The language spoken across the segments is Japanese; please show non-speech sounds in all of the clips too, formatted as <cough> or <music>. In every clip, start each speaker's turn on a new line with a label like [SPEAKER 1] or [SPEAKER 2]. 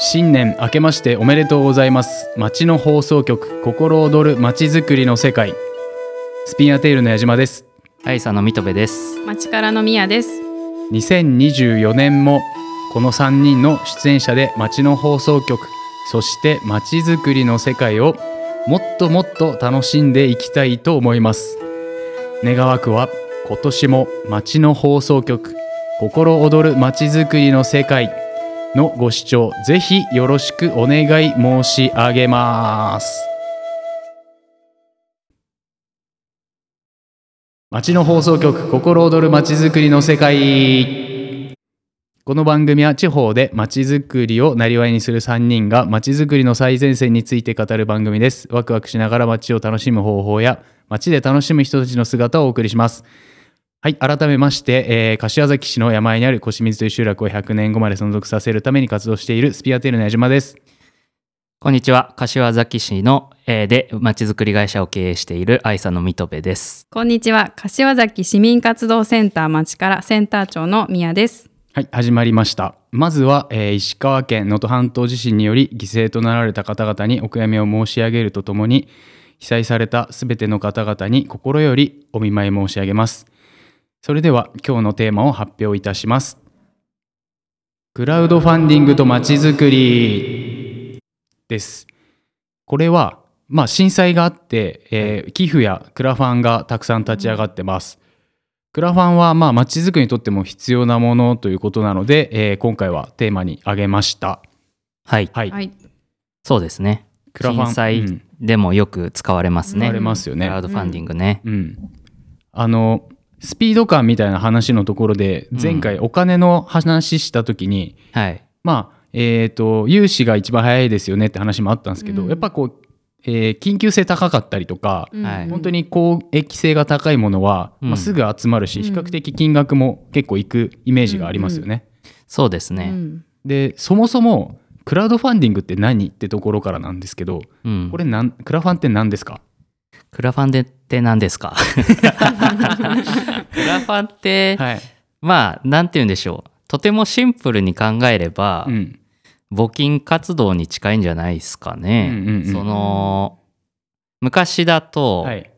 [SPEAKER 1] 新年明けましておめでとうございます。町の放送局心躍る町づくりの世界。スピンアテールの矢島です。
[SPEAKER 2] アイサの水戸部です。
[SPEAKER 3] 町からのみやです。
[SPEAKER 1] 2024年もこの3人の出演者で町の放送局そして町づくりの世界をもっともっと楽しんでいきたいと思います。願わくは今年も町の放送局心躍る町づくりの世界のご視聴ぜひよろしくお願い申し上げます。町の放送局心躍る町づくりの世界。この番組は地方で町づくりをなりわいにする3人が町づくりの最前線について語る番組です。ワクワクしながら町を楽しむ方法や町で楽しむ人たちの姿をお送りします。はい改めまして、えー柏崎市の山あいにある越水という集落を100年後まで存続させるために活動しているスピアテールの矢島です
[SPEAKER 2] こんにちは。柏崎市の、えーでまちづくり会社を経営しているアイサの水戸部です。
[SPEAKER 3] こんにちは。柏崎市民活動センター町からセンター長のみやです。
[SPEAKER 1] はい、始まりました。まずは、えー石川県能登半島地震により犠牲となられた方々にお悔やみを申し上げるとともに、被災されたすべての方々に心よりお見舞い申し上げます。それでは今日のテーマを発表いたします。クラウドファンディングとまちづくりです。これは、まあ、震災があって、えー寄付やクラファンがたくさん立ち上がってます。クラファンはまあ街づくりにとっても必要なものということなので、えー今回はテーマに挙げました。
[SPEAKER 2] はい。
[SPEAKER 1] はい。
[SPEAKER 3] はい。
[SPEAKER 2] そうですね。
[SPEAKER 1] クラファン
[SPEAKER 2] 震災
[SPEAKER 1] うん
[SPEAKER 2] でもよく使われますね。
[SPEAKER 1] ありますよね
[SPEAKER 2] クラウ。ドファンディングね。
[SPEAKER 1] うん。あのスピード感みたいな話のところで
[SPEAKER 2] うん。
[SPEAKER 1] 前回お金の話した時に、
[SPEAKER 2] はい。
[SPEAKER 1] まあえっ、と融資が一番早いですよねって話もあったんですけど、
[SPEAKER 3] うん。
[SPEAKER 1] やっぱこう、えー緊急性高かったりとか、
[SPEAKER 2] はい。
[SPEAKER 1] 本当に公益性が高いものは、
[SPEAKER 2] うん。
[SPEAKER 1] まあ、すぐ集まるし、
[SPEAKER 3] うん。
[SPEAKER 1] 比較的金額も結構いくイメージがありますよね。
[SPEAKER 2] そうですね。
[SPEAKER 3] うん。
[SPEAKER 1] でそもそもクラウドファンディングって何ってところからなんですけど
[SPEAKER 2] うん。
[SPEAKER 1] これなんクラファンって何ですか？
[SPEAKER 2] クラファンデって何ですか？<laughs> クラファンって、
[SPEAKER 1] はい、
[SPEAKER 2] まあ、なんて言うんでしょう。とてもシンプルに考えれば、
[SPEAKER 1] うん
[SPEAKER 2] 募金活動に近いんじゃないですかね。
[SPEAKER 1] うんうんうん
[SPEAKER 2] その昔だと、
[SPEAKER 1] はい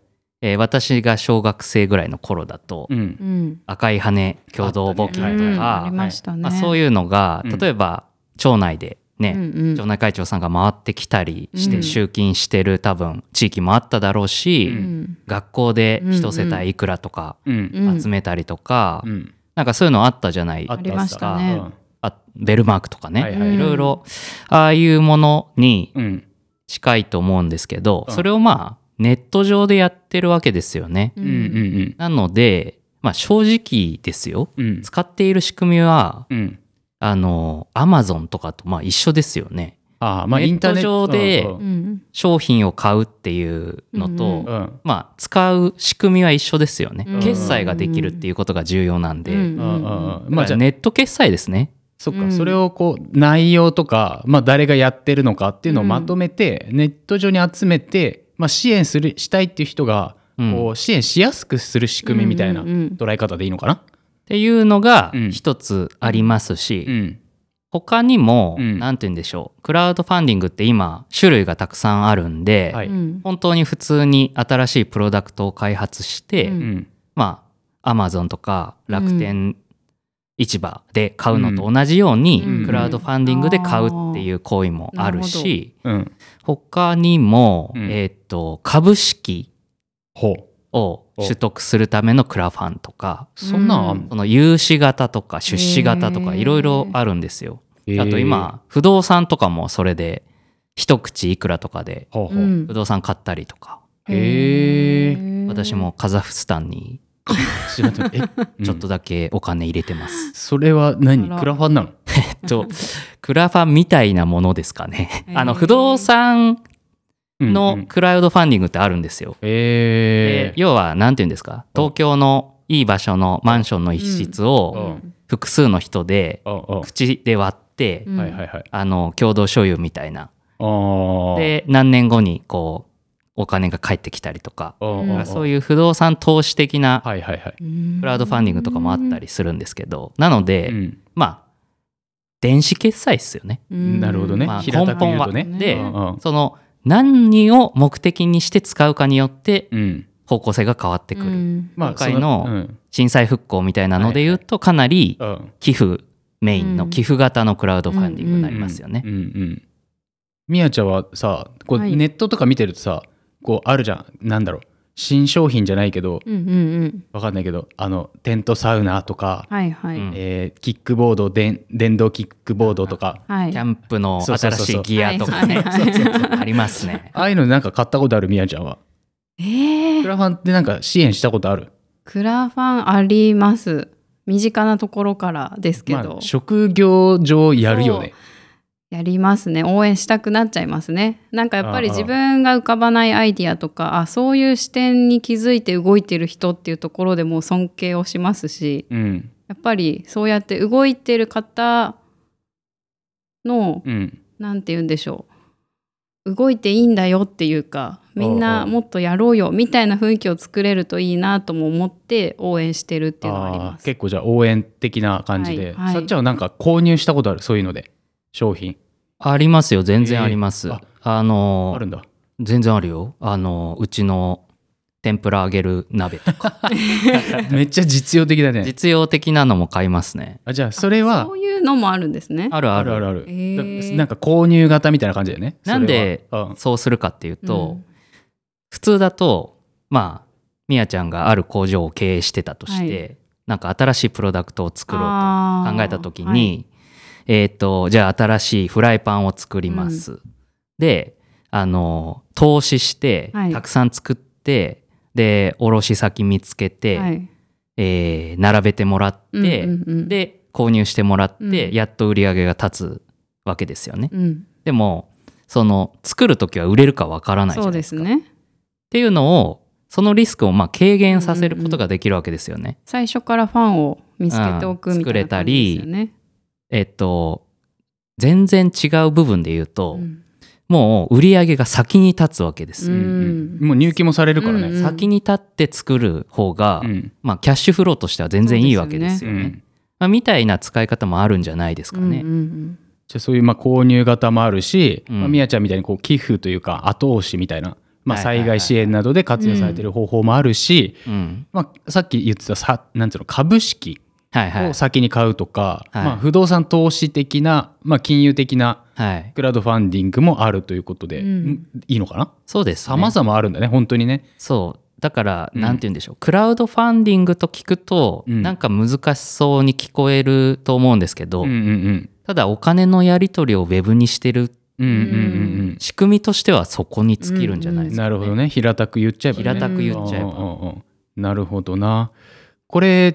[SPEAKER 2] えー私が小学生ぐらいの頃だと、
[SPEAKER 1] うん
[SPEAKER 3] うん。
[SPEAKER 2] 赤い羽共同募金
[SPEAKER 1] はい
[SPEAKER 2] と
[SPEAKER 3] うん
[SPEAKER 2] か、
[SPEAKER 3] ありましたね。
[SPEAKER 2] まあ、そういうのが
[SPEAKER 1] うん
[SPEAKER 2] 例えば町内でね、
[SPEAKER 3] うんうん。
[SPEAKER 2] 町内会長さんが回ってきたりし
[SPEAKER 3] うん。
[SPEAKER 2] て集金してる多分地域もあっただろうし、
[SPEAKER 1] う
[SPEAKER 3] うん。
[SPEAKER 2] 学校で一世帯いくらとか
[SPEAKER 1] うん。
[SPEAKER 3] うん。
[SPEAKER 2] 集めたりとか、
[SPEAKER 1] うん。
[SPEAKER 2] なんかそういうのあったじゃない
[SPEAKER 1] あった
[SPEAKER 3] ありましたね。
[SPEAKER 1] あ
[SPEAKER 2] ベルマークとかね、
[SPEAKER 1] はいはい
[SPEAKER 2] い。ろいろああいうものに近いと思うんですけど、
[SPEAKER 1] うん。
[SPEAKER 2] それをまあネット上でやってるわけですよね。
[SPEAKER 3] う
[SPEAKER 1] うんうん
[SPEAKER 2] なので、まあ、正直ですよ。
[SPEAKER 1] うんうん。
[SPEAKER 2] 使っている仕組みは
[SPEAKER 1] うん
[SPEAKER 2] あのアマゾンとかとまあ一緒ですよね。
[SPEAKER 1] ああまあインターネット
[SPEAKER 2] 上で商品を買うっていうのと、
[SPEAKER 3] うん
[SPEAKER 1] うん。
[SPEAKER 2] まあ、使う仕組みは一緒ですよね、
[SPEAKER 3] うん。
[SPEAKER 2] 決済ができるっていうことが重要なんで、
[SPEAKER 3] うん
[SPEAKER 1] うんうん。うん。
[SPEAKER 2] まあ、
[SPEAKER 1] まあじゃあ
[SPEAKER 2] ネット決済ですね。
[SPEAKER 1] そっか、
[SPEAKER 3] うん。
[SPEAKER 1] それをこう内容とか、まあ、誰がやってるのかっていうのをまとめて、ネット上に集めて、まあ、支援するしたいっていう人が
[SPEAKER 2] うん。
[SPEAKER 1] こう支援しやすくする仕組みみたいな捉え方でいいのかな？
[SPEAKER 2] っていうのが
[SPEAKER 1] うん。
[SPEAKER 2] 一つありますし、
[SPEAKER 1] うん。
[SPEAKER 2] 他にも
[SPEAKER 1] うん。
[SPEAKER 2] 何て言うんでしょうクラウドファンディングって今種類がたくさんあるんで、
[SPEAKER 1] はい。
[SPEAKER 3] うん。
[SPEAKER 2] 本当に普通に新しいプロダクトを開発して、
[SPEAKER 3] うん。
[SPEAKER 1] うん
[SPEAKER 2] まあアマゾンとか楽天市場で買うのと同じように、
[SPEAKER 1] うん。
[SPEAKER 2] クラウドファンディングで買うっていう行為もあるし、
[SPEAKER 1] うん。
[SPEAKER 2] 他にも、
[SPEAKER 1] うん。
[SPEAKER 2] えっ、と株式
[SPEAKER 1] ほう
[SPEAKER 2] を取得するためのクラファンとか
[SPEAKER 1] そんな
[SPEAKER 2] その融資型とか出資型とかいろいろあるんですよ。あと今不動産とかもそれで一口いくらとかで不動産買ったりとか、
[SPEAKER 1] へえ
[SPEAKER 2] 私もカザフスタンに <laughs> ちょっとだけお金入れてます。
[SPEAKER 1] それは何？クラファンなの？
[SPEAKER 2] えっとクラファンみたいなものですかね。あの不動産
[SPEAKER 1] うん
[SPEAKER 2] の
[SPEAKER 1] うん。
[SPEAKER 2] クラウドファンディングってあるんですよ。
[SPEAKER 1] へえ
[SPEAKER 2] で要は何て言うんですか？東京のいい場所のマンションの一室を
[SPEAKER 1] うん。
[SPEAKER 2] 複数の人で口で割って、
[SPEAKER 3] うん
[SPEAKER 1] はいはいはい。
[SPEAKER 2] あの共同所有みたいな。で何年後にこうお金が返ってきたりとか
[SPEAKER 3] うん
[SPEAKER 2] そういう不動産投資的な
[SPEAKER 1] はいはいはい。
[SPEAKER 3] ク
[SPEAKER 2] クラウドファンディングとかもあったりするんですけどなので、
[SPEAKER 1] うん。
[SPEAKER 2] まあ電子決済ですよね。
[SPEAKER 3] うん。
[SPEAKER 1] なるほどね、
[SPEAKER 2] まあ
[SPEAKER 3] 根本は。
[SPEAKER 2] で、
[SPEAKER 1] うんうん。
[SPEAKER 2] その何を目的にして使うかによって
[SPEAKER 1] うん。
[SPEAKER 2] 方向性が変わってくる。
[SPEAKER 3] うん。
[SPEAKER 1] まあ
[SPEAKER 2] 今回の震災復興みたいなので言うとかなり
[SPEAKER 1] うん。
[SPEAKER 2] 寄付メインの
[SPEAKER 3] うん。
[SPEAKER 2] 寄付型のクラウドファンディングになりますよね。
[SPEAKER 1] みやちゃんはさこう
[SPEAKER 3] はい。
[SPEAKER 1] ネットとか見てるとさこうあるじゃん。なんだろう新商品じゃないけど
[SPEAKER 3] うんうんうん。
[SPEAKER 1] わかんないけどあのテントサウナとか、
[SPEAKER 3] はいはい、
[SPEAKER 2] うん。
[SPEAKER 1] えーキックボードで電動キックボードとか
[SPEAKER 3] はい。
[SPEAKER 2] キャンプの新しいギアとかね。ありますね。
[SPEAKER 1] ああいうのなんか買ったことあるみやちゃんは？
[SPEAKER 3] えー。
[SPEAKER 1] クラファンってなんか支援したことある？
[SPEAKER 3] クラファンあります。身近なところからですけど、
[SPEAKER 1] まあ、職業上やるよね
[SPEAKER 3] やりますね。応援したくなっちゃいますね。なんかやっぱり自分が浮かばないアイディアとかあそういう視点に気づいて動いてる人っていうところでもう尊敬をしますし
[SPEAKER 1] うん。
[SPEAKER 3] やっぱりそうやって動いてる方の
[SPEAKER 1] うん。
[SPEAKER 3] なんて言うんでしょう。動いていいんだよっていうかみんなもっとやろうよみたいな雰囲気を作れるといいなとも思って応援してるっていうのはあり
[SPEAKER 1] あ
[SPEAKER 3] ます。
[SPEAKER 1] ー結構じゃあ応援的な感じで、
[SPEAKER 3] はいはい。
[SPEAKER 1] さっちゃんはなんか購入したことある？そういうので商品。
[SPEAKER 2] ありますよ。全然あります。
[SPEAKER 1] えー。あ
[SPEAKER 2] あの
[SPEAKER 1] あるんだ。
[SPEAKER 2] 全然あるよ。あのうちの天ぷら揚げる鍋とか。<laughs>
[SPEAKER 1] めっちゃ実用的だね。
[SPEAKER 2] 実用的なのも買いますね。
[SPEAKER 1] あじゃあそれは
[SPEAKER 3] そういうのもあるんですね。
[SPEAKER 2] あるある。
[SPEAKER 1] あるあるある、
[SPEAKER 3] へー。
[SPEAKER 1] だなんか購入型みたいな感じだよね。
[SPEAKER 2] なんで
[SPEAKER 1] そう
[SPEAKER 2] するかっていうと、
[SPEAKER 3] うん。
[SPEAKER 2] 普通だとまあみやちゃんがある工場を経営してたとして、
[SPEAKER 3] は
[SPEAKER 2] なんか新しいプロダクトを作ろうと考えた時に、えっ、とじゃあ新しいフライパンを作ります。であの投資して
[SPEAKER 3] はい
[SPEAKER 2] たくさん作って、で卸先見つけて、
[SPEAKER 3] はい
[SPEAKER 2] えー並べてもらって、
[SPEAKER 3] うんうんうん
[SPEAKER 2] で購入してもらって、
[SPEAKER 3] うん
[SPEAKER 2] やっと売り上げが立つわけですよね。
[SPEAKER 3] うん
[SPEAKER 2] でもその作る時は売れるかわからないじゃ
[SPEAKER 3] そう
[SPEAKER 2] ないでか。
[SPEAKER 3] ですすね。
[SPEAKER 2] っていうのをそのリスクをまあ軽減させることができるわけですよね。
[SPEAKER 3] 最初からファンを見つけておく
[SPEAKER 2] うん
[SPEAKER 3] みたいな感じですよね。
[SPEAKER 2] えっと全然違う部分で言うと、
[SPEAKER 3] うん。
[SPEAKER 2] もう売り上げが先に立つわけです。よ、
[SPEAKER 3] うん。
[SPEAKER 1] うんもう入金もされるからね、
[SPEAKER 3] うんうん。
[SPEAKER 2] 先に立って作る方が、
[SPEAKER 1] うん。
[SPEAKER 2] まあ、キャッシュフローとしては全然いいわけですよね。
[SPEAKER 1] うん。
[SPEAKER 2] まあ、みたいな使い方もあるんじゃないですかね。
[SPEAKER 3] うんうん
[SPEAKER 1] じゃあそういうまあ購入型もあるし、
[SPEAKER 2] うん。
[SPEAKER 1] まあ、みやちゃんみたいにこう寄付というか後押しみたいな、まあ、災害支援などで活用されてる方法もあるし、
[SPEAKER 2] うん。
[SPEAKER 1] まあ、さっき言ってたさなんていうの株式を先に買うとか、
[SPEAKER 2] はい。
[SPEAKER 1] まあ、不動産投資的な、まあ、金融的な
[SPEAKER 2] はい、
[SPEAKER 1] クラウドファンディングもあるということで、
[SPEAKER 3] うん。
[SPEAKER 1] んいいのかな？
[SPEAKER 2] そうです、ね。
[SPEAKER 1] 様々あるんだね本当にね。
[SPEAKER 2] そう。だから、
[SPEAKER 1] うん。
[SPEAKER 2] なんて言うんでしょう。クラウドファンディングと聞くと、
[SPEAKER 1] うん。
[SPEAKER 2] なんか難しそうに聞こえると思うんですけど、
[SPEAKER 1] うんうんうん。
[SPEAKER 2] ただお金のやり取りをウェブにしてる
[SPEAKER 1] うんうんうん
[SPEAKER 2] 仕組みとしてはそこに尽きるんじゃないで
[SPEAKER 1] うん
[SPEAKER 2] すか、
[SPEAKER 1] なるほどね。平たく言っちゃえばね。
[SPEAKER 2] 平たく言っちゃえば、
[SPEAKER 1] うんうんうん。なるほどな。これ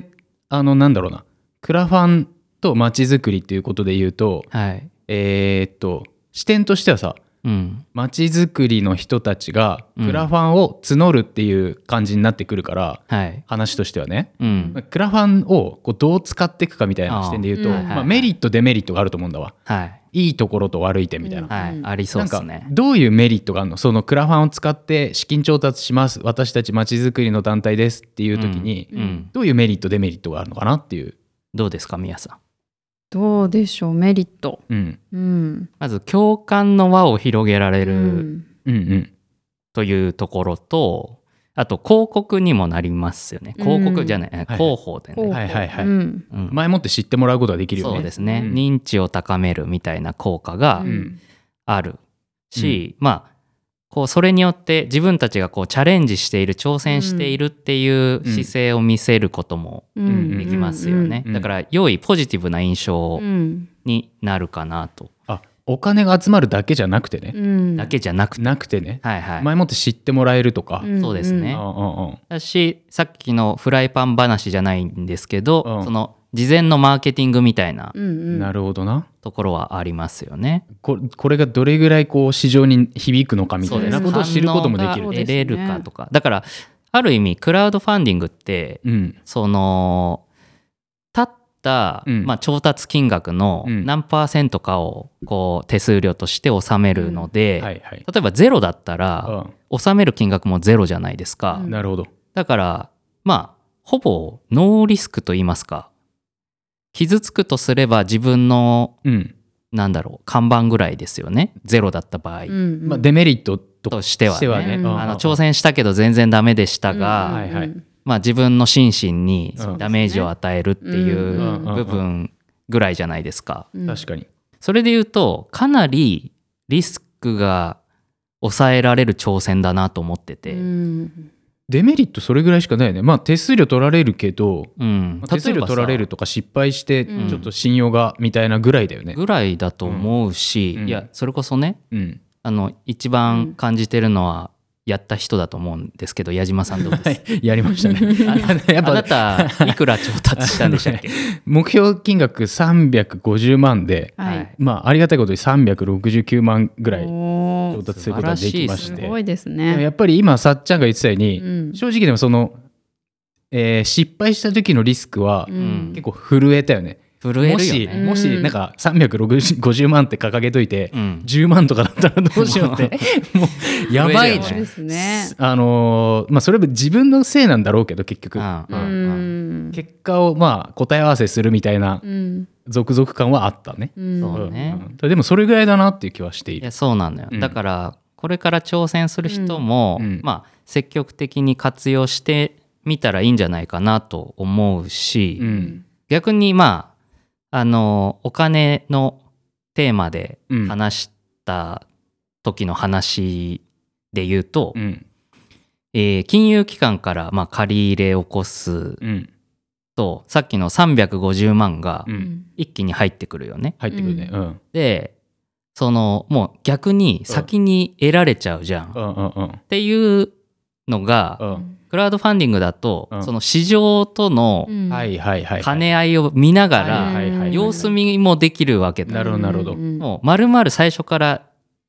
[SPEAKER 1] あのなんだろうな。クラファンとまちづくりっていうことで言うと
[SPEAKER 2] はい。
[SPEAKER 1] えーっと視点としてはさ
[SPEAKER 2] うん
[SPEAKER 1] まちづくりの人たちが
[SPEAKER 2] うん。
[SPEAKER 1] クラファンを募るっていう感じになってくるから、
[SPEAKER 2] はい。
[SPEAKER 1] 話としてはね、
[SPEAKER 2] うん。
[SPEAKER 1] クラファンをこうどう使っていくかみたいな視点で言うとまあ、メリットデメリットがあると思うんだわ。
[SPEAKER 2] はい。
[SPEAKER 1] いいところと悪い点みたいな。
[SPEAKER 2] はい、
[SPEAKER 3] うん
[SPEAKER 2] ありそうですね。
[SPEAKER 1] どういうメリットがあるの？そのクラファンを使って資金調達します。私たちまちづくりの団体ですっていう時に、
[SPEAKER 2] うん。うん。
[SPEAKER 1] どういうメリットデメリットがあるのかなっていう、
[SPEAKER 2] どうですかみやさん？
[SPEAKER 3] どうでしょう？メリット。
[SPEAKER 1] うん、
[SPEAKER 3] うん。
[SPEAKER 2] まず共感の輪を広げられ
[SPEAKER 3] う
[SPEAKER 2] る
[SPEAKER 3] ん。
[SPEAKER 1] うんうん。
[SPEAKER 2] というところと、あと広告にもなりますよね。広告じゃない、
[SPEAKER 1] はい
[SPEAKER 2] 広報でね、
[SPEAKER 1] はいはいはい。
[SPEAKER 3] うん。
[SPEAKER 2] うん。
[SPEAKER 1] 前もって知ってもらうことができるよね。
[SPEAKER 2] そうですね、
[SPEAKER 1] うん。
[SPEAKER 2] 認知を高めるみたいな効果が
[SPEAKER 1] うん。
[SPEAKER 2] あるし、まあこうそれによって自分たちがこうチャレンジしている挑戦しているっていう姿勢を見せることも
[SPEAKER 3] うん。
[SPEAKER 2] できますよね、
[SPEAKER 1] うん
[SPEAKER 2] だから良いポジティブな印象
[SPEAKER 3] うん
[SPEAKER 2] になるかなと、
[SPEAKER 1] あお金が集まるだけじゃなくてね、
[SPEAKER 3] うん。
[SPEAKER 2] だけじゃなくて、
[SPEAKER 1] なくてね、
[SPEAKER 2] はいはい、
[SPEAKER 1] 前もって知ってもらえるとか、
[SPEAKER 3] ん。
[SPEAKER 2] そうですね。
[SPEAKER 1] うんうんうん。
[SPEAKER 2] だしさっきのフライパン話じゃないんですけど、
[SPEAKER 1] うん。
[SPEAKER 2] その事前のマーケティングみたいな
[SPEAKER 3] うんうん。
[SPEAKER 1] なるほどな。
[SPEAKER 2] ところはありますよね。
[SPEAKER 1] ここれがどれぐらいこう市場に響くのかみたいなことを知ることもできる。
[SPEAKER 2] 得れるかとか。だからある意味クラウドファンディングって
[SPEAKER 1] うん。
[SPEAKER 2] その立った、
[SPEAKER 1] うん。
[SPEAKER 2] まあ、調達金額の
[SPEAKER 1] うん。
[SPEAKER 2] 何パーセントかをこう手数料として納めるので、
[SPEAKER 1] はいはい。
[SPEAKER 2] 例えばゼロだったら納める金額もゼロじゃないですか、
[SPEAKER 3] うん
[SPEAKER 1] なるほど。
[SPEAKER 2] だからまあほぼノーリスクと言いますか傷つくとすれば自分の
[SPEAKER 1] うん。
[SPEAKER 2] なんだろう看板ぐらいですよね。ゼロだった場合、
[SPEAKER 3] うんうん。
[SPEAKER 1] まあ、デメリットと
[SPEAKER 2] としてはね。
[SPEAKER 1] してはね。
[SPEAKER 3] うん。
[SPEAKER 1] うん
[SPEAKER 2] あの挑戦したけど全然ダメでしたが、
[SPEAKER 1] はいはい
[SPEAKER 2] まあ、自分の心身に
[SPEAKER 1] うん。
[SPEAKER 2] ダメージを与えるってい
[SPEAKER 3] うん
[SPEAKER 2] う部分ぐらいじゃないですか。
[SPEAKER 3] うん。
[SPEAKER 1] 確かに。
[SPEAKER 2] それで言うとかなりリスクが抑えられる挑戦だなと思ってて、
[SPEAKER 3] う
[SPEAKER 2] うん
[SPEAKER 3] ん
[SPEAKER 1] デメリットそれぐらいしかないよね。まあ手数料取られるけど手数
[SPEAKER 2] 例えばさ
[SPEAKER 1] 料取られるとか失敗して
[SPEAKER 3] うん。
[SPEAKER 1] ちょっと信用がみたいなぐらいだよね。
[SPEAKER 2] ぐらいだと思うし、
[SPEAKER 1] うん。
[SPEAKER 2] いやそれこそね
[SPEAKER 1] うん。
[SPEAKER 2] あの一番感じてるのはやった人だと思うんですけど矢島さんどうです？
[SPEAKER 1] はい。やりましたね。<laughs> やっ
[SPEAKER 2] あな
[SPEAKER 1] ぱ
[SPEAKER 2] たいくら調達したんでしたっけ？<laughs>
[SPEAKER 1] 目標金額350万で
[SPEAKER 3] はい。
[SPEAKER 1] まあありがたいことに369万ぐらい調達することができまして。
[SPEAKER 3] すごいです
[SPEAKER 1] でも
[SPEAKER 3] ね
[SPEAKER 1] やっぱり今さっちゃんが言ってたように、
[SPEAKER 3] うん。
[SPEAKER 1] 正直でもその、えー失敗した時のリスクは
[SPEAKER 3] うん。
[SPEAKER 1] 結構震えたよね。
[SPEAKER 2] 震えるよ
[SPEAKER 1] もし
[SPEAKER 2] ね。
[SPEAKER 1] もしなんか350万って掲げといて、
[SPEAKER 2] うん。
[SPEAKER 1] 10万とかだったらどうしようって。<laughs> もうやばい
[SPEAKER 2] 震えるよね。
[SPEAKER 3] そうですね。
[SPEAKER 1] あのーまあそれは自分のせいなんだろうけど結局、
[SPEAKER 2] うん。
[SPEAKER 3] う
[SPEAKER 2] うん。うん
[SPEAKER 3] ん
[SPEAKER 1] 結果をまあ答え合わせするみたいな
[SPEAKER 3] うん。
[SPEAKER 1] 続々感はあったね。
[SPEAKER 3] うん。
[SPEAKER 2] そうね。
[SPEAKER 1] ん。でもそれぐらいだなっていう気はしている。
[SPEAKER 2] いや。そうなんだよ、
[SPEAKER 1] うん。
[SPEAKER 2] だからこれから挑戦する人も、
[SPEAKER 1] うん。うん。
[SPEAKER 2] まあ積極的に活用してみたらいいんじゃないかなと思うし、
[SPEAKER 1] うん。
[SPEAKER 2] 逆にまああのお金のテーマで
[SPEAKER 1] うん
[SPEAKER 2] 話した時の話で言うと、
[SPEAKER 1] うん
[SPEAKER 2] えー金融機関からまあ借り入れを起こす
[SPEAKER 1] うん
[SPEAKER 2] とさっきの350万が
[SPEAKER 1] うん
[SPEAKER 2] 一気に入ってくるよね。
[SPEAKER 1] 入ってくるね。うん
[SPEAKER 2] でそのもう逆に先に得られちゃうじゃん。っていうのが、
[SPEAKER 1] うん。
[SPEAKER 2] クラウドファンディングだと、
[SPEAKER 1] うん。
[SPEAKER 2] その市場との
[SPEAKER 3] うん。
[SPEAKER 1] はいはいはいはい。
[SPEAKER 2] 兼ね合いを見なが
[SPEAKER 1] はい
[SPEAKER 2] ら
[SPEAKER 1] はいはい。
[SPEAKER 2] 様子見もできるわけだ。
[SPEAKER 1] なるほどなるほど。
[SPEAKER 3] うん
[SPEAKER 2] もう丸々最初から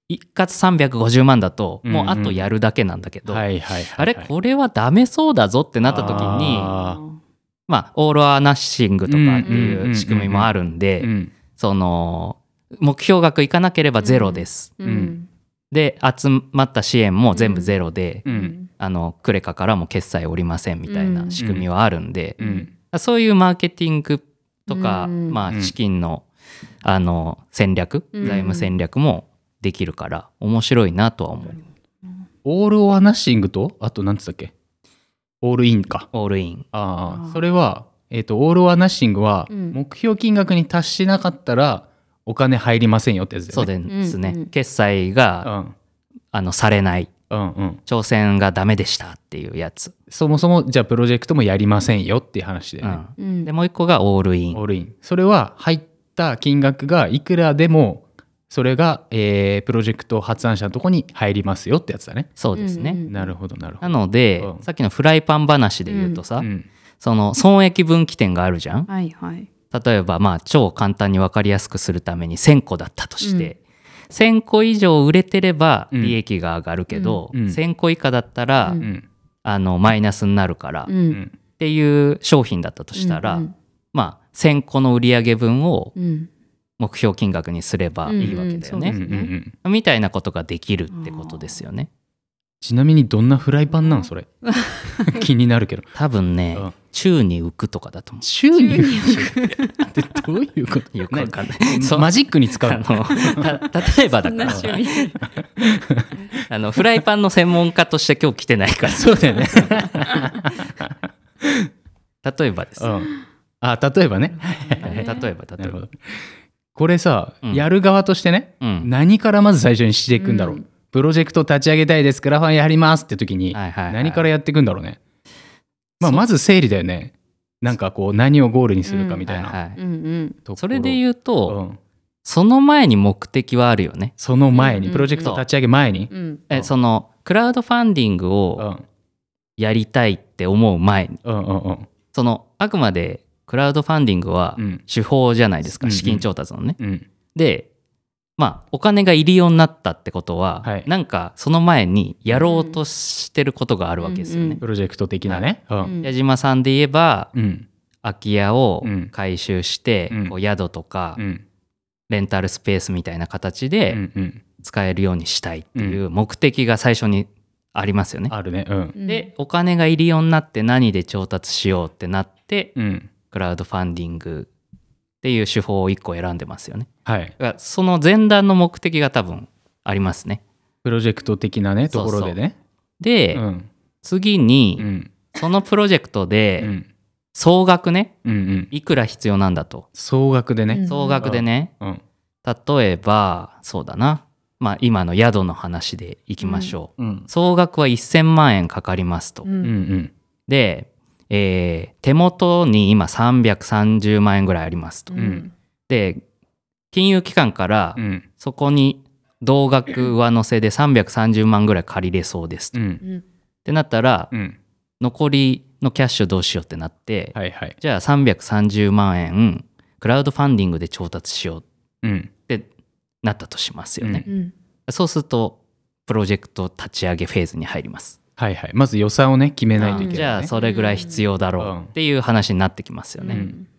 [SPEAKER 2] 一括350万だともうあとやるだけなんだけど、
[SPEAKER 1] はいはいはいはい。
[SPEAKER 2] あれ？これはダメそうだぞってなった時に
[SPEAKER 1] あ
[SPEAKER 2] まあオール・ア・ナッシングとかっていううん仕組みもあるんで、
[SPEAKER 1] うん。
[SPEAKER 2] その目標額いかなければゼロです。
[SPEAKER 3] うん
[SPEAKER 2] で集まった支援も全部ゼロで、
[SPEAKER 1] うん。
[SPEAKER 2] あのクレカからも決済おりませんみたいな仕組みはあるんで、
[SPEAKER 1] うん。
[SPEAKER 2] そういうマーケティングとか、
[SPEAKER 3] うん。
[SPEAKER 2] まあ、
[SPEAKER 1] うん
[SPEAKER 2] 資金のあの戦略、
[SPEAKER 3] うん。
[SPEAKER 2] 財務戦略もできるから面白いなとは思う。
[SPEAKER 1] オール・オア・ナッシングとあと何つったっけ？オールインか。
[SPEAKER 2] オールイン。
[SPEAKER 1] あ
[SPEAKER 3] あ
[SPEAKER 1] それは、えっとオール・オア・ナッシングは
[SPEAKER 3] うん。
[SPEAKER 1] 目標金額に達しなかったらお金入りませんよってやつだ
[SPEAKER 2] そう。ですね。
[SPEAKER 3] うんうん
[SPEAKER 2] 決済が、
[SPEAKER 1] うん
[SPEAKER 2] あのされない
[SPEAKER 1] うんうん、
[SPEAKER 2] 挑戦がダメでしたっていうやつ。
[SPEAKER 1] そもそもじゃあプロジェクトもやりませんよっていう話だよね。
[SPEAKER 2] うん
[SPEAKER 3] うん
[SPEAKER 2] でもう一個がオールイン
[SPEAKER 1] オ。ールインそれは入った金額がいくらでもそれが、えープロジェクト発案者のとこに入りますよってやつだね。
[SPEAKER 2] そうですね。
[SPEAKER 3] うんうん
[SPEAKER 1] なるほどなるほ
[SPEAKER 2] な
[SPEAKER 1] ど。
[SPEAKER 2] ので、
[SPEAKER 1] うん
[SPEAKER 2] さっきのフライパン話で言うとさ、
[SPEAKER 1] うん
[SPEAKER 2] その損益分岐点があるじゃん。
[SPEAKER 3] はいはい
[SPEAKER 2] 例えばまあ超簡単に分かりやすくするために1,000個だったとして、1,000個以上売れてれば
[SPEAKER 1] うん。
[SPEAKER 2] 利益が上がるけど、
[SPEAKER 1] うん。うん。
[SPEAKER 2] 1,000個以下だったら、
[SPEAKER 3] うん。
[SPEAKER 1] うん。
[SPEAKER 2] あのマイナスになるから、
[SPEAKER 3] う
[SPEAKER 2] っ
[SPEAKER 1] うん。ん
[SPEAKER 2] ていう商品だったとしたら、
[SPEAKER 3] うん
[SPEAKER 2] まあ1,000個の売上分を
[SPEAKER 3] うん。
[SPEAKER 2] 目標金額にすればいいわけだよね、
[SPEAKER 3] うん
[SPEAKER 1] うんうんうん。
[SPEAKER 2] みたいなことができるってことですよね。
[SPEAKER 1] ちなみにどんなフライパンなんそれ？<laughs> 気になるけど。
[SPEAKER 2] 多分ね、
[SPEAKER 1] うん。
[SPEAKER 2] 宙に浮くとかだと思う。
[SPEAKER 1] 週にってどういうこと？
[SPEAKER 2] よくわかんない。
[SPEAKER 1] 何
[SPEAKER 2] そう。
[SPEAKER 1] マジックに使う
[SPEAKER 2] あ
[SPEAKER 1] の
[SPEAKER 2] 例えばだから。<laughs> あのフライパンの専門家として今日来てないから。
[SPEAKER 1] そうだよね、
[SPEAKER 2] 例えばです、
[SPEAKER 1] うん、あ例えばね。
[SPEAKER 2] 例えば例えば。
[SPEAKER 1] これさ、
[SPEAKER 2] うん。
[SPEAKER 1] やる側としてね、
[SPEAKER 2] うん。
[SPEAKER 1] 何からまず最初にしていくんだろう、
[SPEAKER 3] うん
[SPEAKER 1] プロジェクト立ち上げたいです。クラファンやりますって時に
[SPEAKER 2] はいはいはい。
[SPEAKER 1] 何からやっていくんだろうね、まあ、まず整理だよね。なんかこう何をゴールにするかみたいな、
[SPEAKER 2] はいはい
[SPEAKER 3] うんうん。
[SPEAKER 1] ところ。
[SPEAKER 2] それで言うと、
[SPEAKER 1] うん。
[SPEAKER 2] その前に目的はあるよね。
[SPEAKER 1] その前に
[SPEAKER 3] うん
[SPEAKER 1] プロジェクト立ち上げ前に、
[SPEAKER 3] うん
[SPEAKER 2] え
[SPEAKER 1] うん。
[SPEAKER 2] そのクラウドファンディング
[SPEAKER 1] う
[SPEAKER 2] を
[SPEAKER 1] ん。
[SPEAKER 2] やりたいって思う前に。
[SPEAKER 1] うんうんうん。
[SPEAKER 2] そのあくまでクラウドファンディングは
[SPEAKER 1] うん。
[SPEAKER 2] 手法じゃないですか、
[SPEAKER 1] うんうん。
[SPEAKER 2] 資金調達のね。
[SPEAKER 1] うん。
[SPEAKER 2] でまあお金が入りようになったってことは、
[SPEAKER 1] はい。
[SPEAKER 2] なんかその前にやろうとしてることがあるわけですよね。
[SPEAKER 3] うんうん
[SPEAKER 1] プロジェクト的なね、うん。
[SPEAKER 3] うん。
[SPEAKER 2] 矢島さんで言えば
[SPEAKER 1] うん。
[SPEAKER 2] 空き家を
[SPEAKER 1] うん。
[SPEAKER 2] 回収して、
[SPEAKER 1] うん。
[SPEAKER 2] こう宿とか
[SPEAKER 1] うん。
[SPEAKER 2] レンタルスペースみたいな形
[SPEAKER 1] う
[SPEAKER 2] で使えるようにしたいっていう目的が最初にありますよね。
[SPEAKER 1] あるね。
[SPEAKER 2] でお金が入りようになって何で調達しようってなって
[SPEAKER 1] うん。
[SPEAKER 2] クラウドファンディングっていう手法を1個選んでますよね。
[SPEAKER 1] はい。
[SPEAKER 2] その前段の目的が多分ありますね。
[SPEAKER 1] プロジェクト的なねところでね。
[SPEAKER 2] で、
[SPEAKER 1] うん。
[SPEAKER 2] 次に、
[SPEAKER 1] うん。
[SPEAKER 2] そのプロジェクト
[SPEAKER 1] う
[SPEAKER 2] で
[SPEAKER 1] ん。
[SPEAKER 2] 総額ね
[SPEAKER 1] うんうん。
[SPEAKER 2] いくら必要なんだと。
[SPEAKER 1] 総額でね。
[SPEAKER 2] 総額でね、
[SPEAKER 1] うん。
[SPEAKER 2] 例えばそうだな。まあ今の宿の話でいきましょう、
[SPEAKER 1] うん。
[SPEAKER 2] 総額は1000万円かかりますと、
[SPEAKER 3] うん。
[SPEAKER 1] うんうん。
[SPEAKER 2] で、えー手元に今330万円ぐらいありますと、
[SPEAKER 1] ん。
[SPEAKER 2] で金融機関から
[SPEAKER 1] うん。
[SPEAKER 2] そこに同額上乗せで330万ぐらい借りれそうですと、っ
[SPEAKER 1] うん。
[SPEAKER 3] うん。
[SPEAKER 2] てなったら
[SPEAKER 1] うん。
[SPEAKER 2] 残りのキャッシュどうしようってなって、
[SPEAKER 1] はいはい。
[SPEAKER 2] じゃあ330万円クラウドファンディングで調達しよう
[SPEAKER 1] うん。
[SPEAKER 2] ってなったとしますよね、
[SPEAKER 3] うん。
[SPEAKER 2] そうするとプロジェクト立ち上げフェーズに入ります。
[SPEAKER 1] はいはい。まず予算をね決めないといけないね。
[SPEAKER 2] じゃあそれぐらい必要だろうっていう話になってきますよね、
[SPEAKER 1] うん。
[SPEAKER 2] で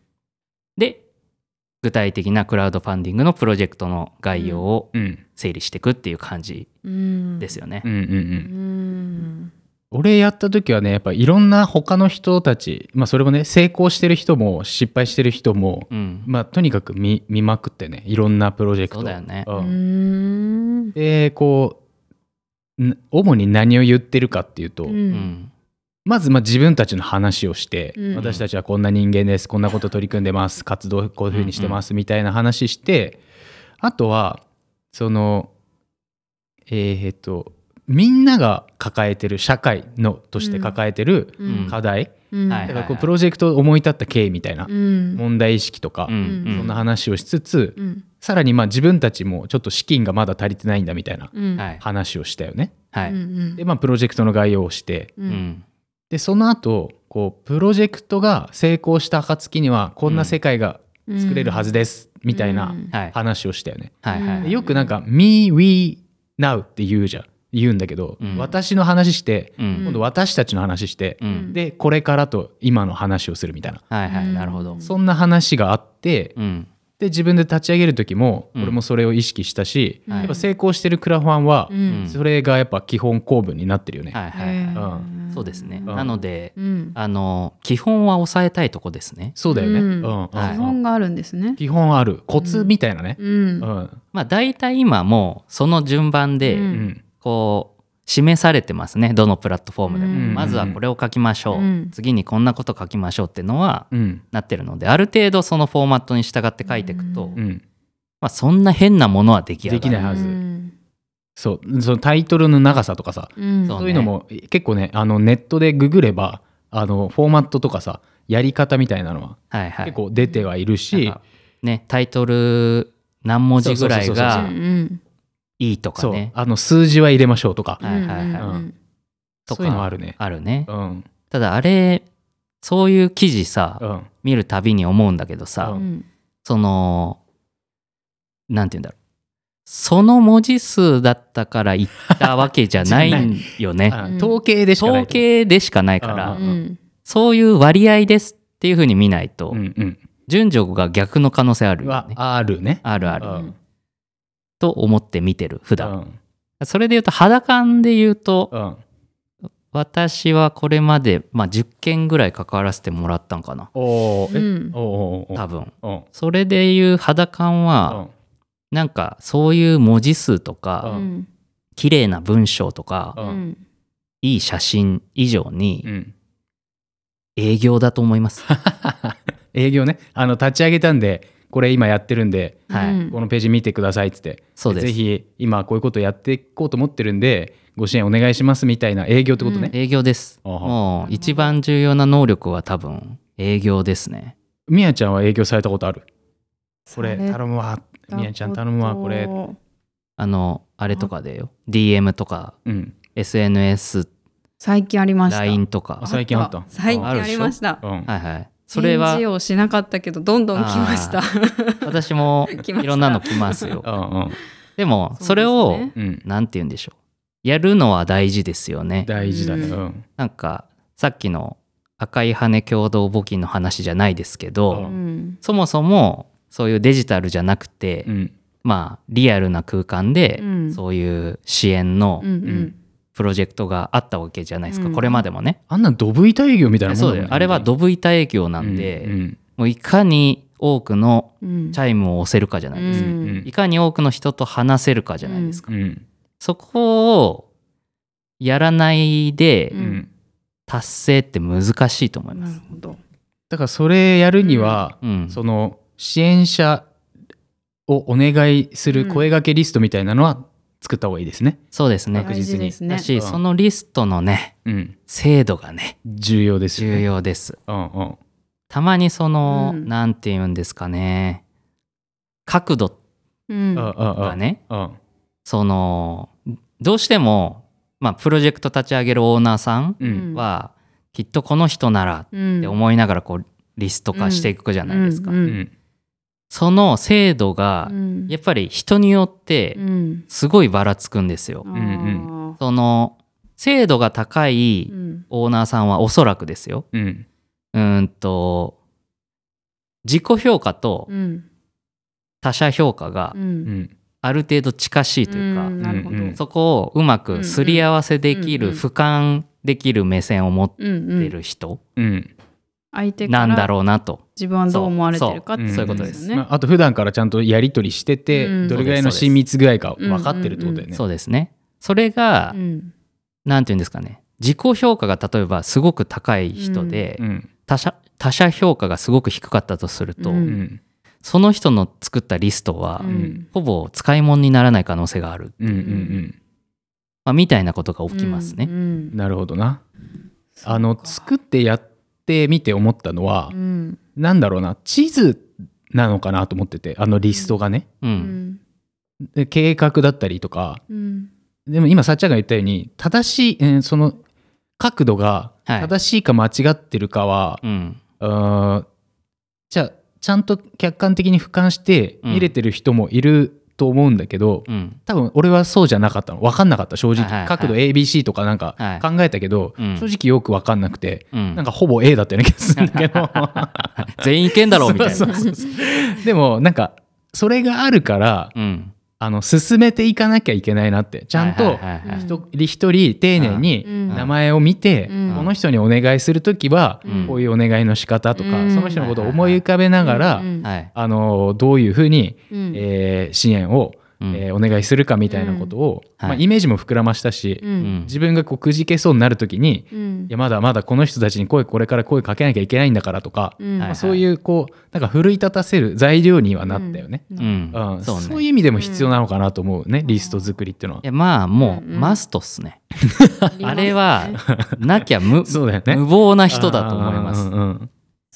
[SPEAKER 2] 具体的なクラウドファンディングのプロジェクトの概要を
[SPEAKER 1] うん。
[SPEAKER 2] 整理していくっていう感じ
[SPEAKER 3] うん
[SPEAKER 2] ですよね。
[SPEAKER 1] うんうんうん。
[SPEAKER 3] うん。
[SPEAKER 1] 俺やった時はねやっぱいろんな他の人たちまあそれもね成功してる人も失敗してる人も
[SPEAKER 2] うん。
[SPEAKER 1] まあとにかく見見まくってねいろんなプロジェクト
[SPEAKER 2] そうだよね。
[SPEAKER 1] う
[SPEAKER 3] うん。ん
[SPEAKER 1] でこうん主に何を言ってるかっていうと、
[SPEAKER 3] う
[SPEAKER 2] うんん
[SPEAKER 1] まずまあ自分たちの話をして、
[SPEAKER 3] うん。
[SPEAKER 1] 私たちはこんな人間ですこんなこと取り組んでます活動こういうふうにしてますみたいな話して、あとはそのえーっとみんなが抱えてる社会のとして抱えてる
[SPEAKER 3] うん。
[SPEAKER 1] 課題、
[SPEAKER 3] うん。
[SPEAKER 2] はい
[SPEAKER 1] だからこうプロジェクトを思い立った経緯みたいな
[SPEAKER 3] うん。
[SPEAKER 1] 問題意識とか、
[SPEAKER 2] うん
[SPEAKER 3] うん。
[SPEAKER 1] そんな話をしつつ、
[SPEAKER 3] うん。
[SPEAKER 1] さらにまあ自分たちもちょっと資金がまだ足りてないんだみたいな話をしたよね。
[SPEAKER 2] はい、
[SPEAKER 3] うん。
[SPEAKER 1] でまあプロジェクトの概要をして
[SPEAKER 3] う
[SPEAKER 2] うんん
[SPEAKER 1] でその後こうプロジェクトが成功した暁にはこんな世界が作れるはずです、みたいな話をしたよね。
[SPEAKER 2] はい。はい。
[SPEAKER 1] でよくなんか「me we now」って言うじゃん。言うんだけど、
[SPEAKER 2] うん。
[SPEAKER 1] 私の話して
[SPEAKER 2] うん。
[SPEAKER 1] 今度私たちの話して、
[SPEAKER 2] うん。
[SPEAKER 1] でこれからと今の話をするみたいな。
[SPEAKER 2] はいはい。
[SPEAKER 3] うん
[SPEAKER 2] なるほど。
[SPEAKER 1] そんな話があって
[SPEAKER 2] うん
[SPEAKER 1] で自分で立ち上げる時も
[SPEAKER 2] うん。
[SPEAKER 1] 俺もそれを意識したし、
[SPEAKER 3] はい。
[SPEAKER 1] やっぱ成功してるクラファンは
[SPEAKER 3] うん。
[SPEAKER 1] それがやっぱ基本構文になってるよね。
[SPEAKER 2] はいはい。はい、
[SPEAKER 1] うん。
[SPEAKER 2] そうですね、
[SPEAKER 1] ん。
[SPEAKER 2] なので
[SPEAKER 3] うん。
[SPEAKER 2] あの基本は抑えたいとこですね。
[SPEAKER 1] そうだよね、
[SPEAKER 3] うん。基本があるんですね。
[SPEAKER 1] 基本ある。コツみたいなね。
[SPEAKER 3] うん。
[SPEAKER 1] うん。
[SPEAKER 2] まあ大体今もうその順番で、
[SPEAKER 3] うん。
[SPEAKER 1] うん。
[SPEAKER 2] こう示されてますねどのプラットフォームでも、
[SPEAKER 3] うん。
[SPEAKER 2] まずはこれを書きましょう、
[SPEAKER 3] うん。
[SPEAKER 2] 次にこんなこと書きましょうっていうのは
[SPEAKER 1] うん。
[SPEAKER 2] なってるのである程度そのフォーマットに従って書いていくと、まあ、そんな変なものは出来上がる
[SPEAKER 1] できないはず。
[SPEAKER 3] うん。
[SPEAKER 1] そう。そのタイトルの長さとかさ、
[SPEAKER 3] うん。
[SPEAKER 2] そう
[SPEAKER 1] いうのも結構ねあのネットでググればあのフォーマットとかさやり方みたいなのは
[SPEAKER 2] はいはい。
[SPEAKER 1] 結構出てはいるし、
[SPEAKER 2] なんかねタイトル何文字ぐらいがいいとか
[SPEAKER 1] そう。
[SPEAKER 2] ね
[SPEAKER 1] あの数字は入れましょうとか、
[SPEAKER 2] はいはいはい。
[SPEAKER 1] そういうのあるね。
[SPEAKER 2] あるね。
[SPEAKER 1] うん。
[SPEAKER 2] ただあれそういう記事さ
[SPEAKER 1] うん。
[SPEAKER 2] 見るたびに思うんだけどさ、
[SPEAKER 1] う
[SPEAKER 3] うん。
[SPEAKER 2] そのなんて言うんだろう。その文字数だったから言ったわけじゃないんよね。<laughs>
[SPEAKER 1] 統計でしかない
[SPEAKER 2] 統計でしかないか
[SPEAKER 1] う
[SPEAKER 2] ら
[SPEAKER 3] うんん。
[SPEAKER 2] そういう割合ですっていうふうに見ないと、
[SPEAKER 1] うんうん。
[SPEAKER 2] 順序が逆の可能性あるよ
[SPEAKER 1] は
[SPEAKER 2] ね
[SPEAKER 1] あるね。
[SPEAKER 2] あるある、
[SPEAKER 1] うん
[SPEAKER 2] と思って見てる普
[SPEAKER 1] う
[SPEAKER 2] 段、
[SPEAKER 1] ん。
[SPEAKER 2] それで言うと肌感で言うと
[SPEAKER 1] うん。
[SPEAKER 2] 私はこれまで、まあ、10件ぐらい関わらせてもらったんかな。
[SPEAKER 1] おー。え？
[SPEAKER 3] うん。
[SPEAKER 2] 多分。
[SPEAKER 1] うん。
[SPEAKER 2] それでいう肌感
[SPEAKER 1] う
[SPEAKER 2] は
[SPEAKER 1] ん。
[SPEAKER 2] なんかそういう文字数と
[SPEAKER 1] う
[SPEAKER 2] か
[SPEAKER 3] うん。
[SPEAKER 2] 綺麗な文章とかいい写真以上に
[SPEAKER 1] うん。
[SPEAKER 2] 営業だと思います。<laughs>
[SPEAKER 1] 営業ね。あの立ち上げたんでこれ今やってるんで
[SPEAKER 2] はい。
[SPEAKER 3] うん。
[SPEAKER 1] このページ見てくださいっつって。
[SPEAKER 2] そうです。
[SPEAKER 1] ぜひ今こういうことやっていこうと思ってるんでご支援お願いしますみたいな営業ってことね、
[SPEAKER 2] 営業です。もう一番重要な能力は多分営業ですね。
[SPEAKER 1] みやちゃんは営業されたことある？これ頼むわ。みやちゃん頼むわこれ。
[SPEAKER 2] あのあれとかでよ。DM とか。
[SPEAKER 1] うん。
[SPEAKER 2] SNS、
[SPEAKER 3] 最近ありました。
[SPEAKER 2] LINE とか。
[SPEAKER 1] あ。最近あった。
[SPEAKER 3] 最近ありました。
[SPEAKER 1] うん。
[SPEAKER 2] はいはい。それは
[SPEAKER 3] 返事をしなかったけどどんどん来ました。
[SPEAKER 2] 私も <laughs> いろんなの来ますよ。
[SPEAKER 1] うんうん。
[SPEAKER 2] でも
[SPEAKER 3] そ
[SPEAKER 2] れを
[SPEAKER 1] うん。
[SPEAKER 2] なんて言うんでしょう。やるのは大事ですよね。
[SPEAKER 1] 大事だね。
[SPEAKER 3] う
[SPEAKER 1] うん。
[SPEAKER 2] なんかさっきの赤い羽共同募金の話じゃないですけど、
[SPEAKER 1] う
[SPEAKER 3] うん。
[SPEAKER 2] そもそもそういうデジタルじゃなくて、
[SPEAKER 1] うん。
[SPEAKER 2] まあリアルな空間で、
[SPEAKER 3] うん。
[SPEAKER 2] そういう支援のプロジェクトがあったわけじゃないですか、
[SPEAKER 3] うん。
[SPEAKER 2] これまでもね。
[SPEAKER 1] あんなドブ板営業みたいなもん
[SPEAKER 2] そう
[SPEAKER 1] だ
[SPEAKER 2] よ。あれはドブ板営業なんで、
[SPEAKER 1] うん。
[SPEAKER 2] もういかに多くの
[SPEAKER 3] うん。
[SPEAKER 2] チャイムを押せるかじゃないですか、
[SPEAKER 3] うん。
[SPEAKER 1] うん。
[SPEAKER 2] いかに多くの人と話せるかじゃないですか、
[SPEAKER 1] うん。
[SPEAKER 2] そこをやらないで
[SPEAKER 3] う
[SPEAKER 1] うん。ん
[SPEAKER 2] 達成って難しいと思います。
[SPEAKER 1] だからそれやるには、
[SPEAKER 2] うん。
[SPEAKER 1] その支援者をお願いする声掛けリストみたいなのは作った方がいいですね。
[SPEAKER 2] そうですね。
[SPEAKER 1] 確実に。
[SPEAKER 3] ね
[SPEAKER 2] だ。し、
[SPEAKER 1] うん。
[SPEAKER 2] そのリストのね
[SPEAKER 1] うん、
[SPEAKER 2] 精度がね
[SPEAKER 1] 重要ですよね。
[SPEAKER 2] 重要です。
[SPEAKER 1] うんうん。
[SPEAKER 2] たまにその、
[SPEAKER 3] うん。
[SPEAKER 2] なんて言うんですかね。角度がね
[SPEAKER 1] あ
[SPEAKER 2] そのどうしても、まあ、プロジェクト立ち上げるオーナーさん
[SPEAKER 1] うん。
[SPEAKER 2] は、きっとこの人ならっ
[SPEAKER 3] うん
[SPEAKER 2] て思いながらこうリスト化していくじゃないですか、
[SPEAKER 3] うん
[SPEAKER 1] うん
[SPEAKER 2] その精度が
[SPEAKER 3] うん。
[SPEAKER 2] やっぱり人によって
[SPEAKER 3] うん。
[SPEAKER 2] すごいばらつくんですよ、
[SPEAKER 3] あ
[SPEAKER 1] ん
[SPEAKER 3] ー
[SPEAKER 2] その精度が高い
[SPEAKER 3] うん。
[SPEAKER 2] オーナーさんはおそらくですよ。
[SPEAKER 1] うん。
[SPEAKER 2] うーんと自己評価と
[SPEAKER 3] うん。
[SPEAKER 2] 他者評価が
[SPEAKER 3] う
[SPEAKER 1] うん。ん
[SPEAKER 2] ある程度近しいというか、
[SPEAKER 3] ん。なるほど。
[SPEAKER 1] うん
[SPEAKER 2] そこをうまくすり合わせできる、
[SPEAKER 3] うんうん
[SPEAKER 2] 俯瞰できる目線を持っ
[SPEAKER 3] うんうん。
[SPEAKER 2] てる人
[SPEAKER 1] うん
[SPEAKER 3] 相手
[SPEAKER 2] なんだろうなと。
[SPEAKER 3] 自分はどう思われてるかって
[SPEAKER 2] いうことです
[SPEAKER 3] よね。
[SPEAKER 1] まあ、あと普段からちゃんとやり取りしてて、
[SPEAKER 3] うん。
[SPEAKER 1] どれぐらいの親密具合か分かってるってことだよね。
[SPEAKER 2] そうですね。それが、
[SPEAKER 3] うん。
[SPEAKER 2] なんていうんですかね。自己評価が例えばすごく高い人で、
[SPEAKER 1] うん。
[SPEAKER 2] 他者他者評価がすごく低かったとすると、
[SPEAKER 3] う
[SPEAKER 1] うん。ん
[SPEAKER 2] その人の作ったリストは、
[SPEAKER 3] うん。
[SPEAKER 2] ほぼ使い物にならない可能性がある、
[SPEAKER 1] うんうん
[SPEAKER 2] まあ、みたいなことが起きますね。
[SPEAKER 3] うん
[SPEAKER 1] うん。なるほどな。あの作ってやってみて思ったのは、
[SPEAKER 3] うん。
[SPEAKER 1] なんだろうな地図なのかなと思っててあのリストがね、
[SPEAKER 2] う
[SPEAKER 3] うん。
[SPEAKER 1] 計画だったりとか。
[SPEAKER 3] うん。
[SPEAKER 1] でも今さっちゃんが言ったように正しい、えーその角度が
[SPEAKER 2] はい。
[SPEAKER 1] 正しいか間違ってるかは、
[SPEAKER 2] うん。
[SPEAKER 1] うーんじゃあちゃんと客観的に俯瞰して見れてる人もいると思うんだけど、
[SPEAKER 2] うん。
[SPEAKER 1] 多分俺はそうじゃなかったの。分かんなかった正直、
[SPEAKER 2] はいはいはい。
[SPEAKER 1] 角度 ABC とかなんか
[SPEAKER 2] はい。
[SPEAKER 1] 考えたけど、
[SPEAKER 2] うん。
[SPEAKER 1] 正直よく分かんなくて、
[SPEAKER 2] うん。
[SPEAKER 1] なんかほぼ A だったような気がするんだけど。<laughs>
[SPEAKER 2] 全員いけんだろうみたいな。
[SPEAKER 1] でもなんかそれがあるから
[SPEAKER 2] うん
[SPEAKER 1] あの進めていかなきゃいけないなって。ちゃんと一人一人丁寧に
[SPEAKER 3] うん。
[SPEAKER 1] 名前を見て、
[SPEAKER 3] うん。
[SPEAKER 1] この人にお願いする時は
[SPEAKER 2] うん。
[SPEAKER 1] こういうお願いの仕方とか、
[SPEAKER 3] うん。
[SPEAKER 1] その人のことを思い浮かべながら、あのどういうふうに、
[SPEAKER 3] うん。
[SPEAKER 1] えー支援を、
[SPEAKER 2] うん
[SPEAKER 1] えーお願いするかみたいなことを、まあ、イメージも膨らましたし、自分がこうくじけそうになる時に、
[SPEAKER 3] うん。
[SPEAKER 1] いやまだまだこの人たちに声これから声かけなきゃいけないんだからとか、まあ、そういうこうなんか奮い立たせる材料にはなったよね。
[SPEAKER 3] う
[SPEAKER 2] うん。
[SPEAKER 1] うん。
[SPEAKER 2] そうね。
[SPEAKER 1] そういう意味でも必要なのかなと思うね、リスト作りっていうのは。
[SPEAKER 2] いやまあもう
[SPEAKER 3] うんうん。
[SPEAKER 2] マストっすね。<laughs> あれはなきゃ無 <laughs>
[SPEAKER 1] そうだよね。
[SPEAKER 2] 無謀な人だと思います。
[SPEAKER 1] うん。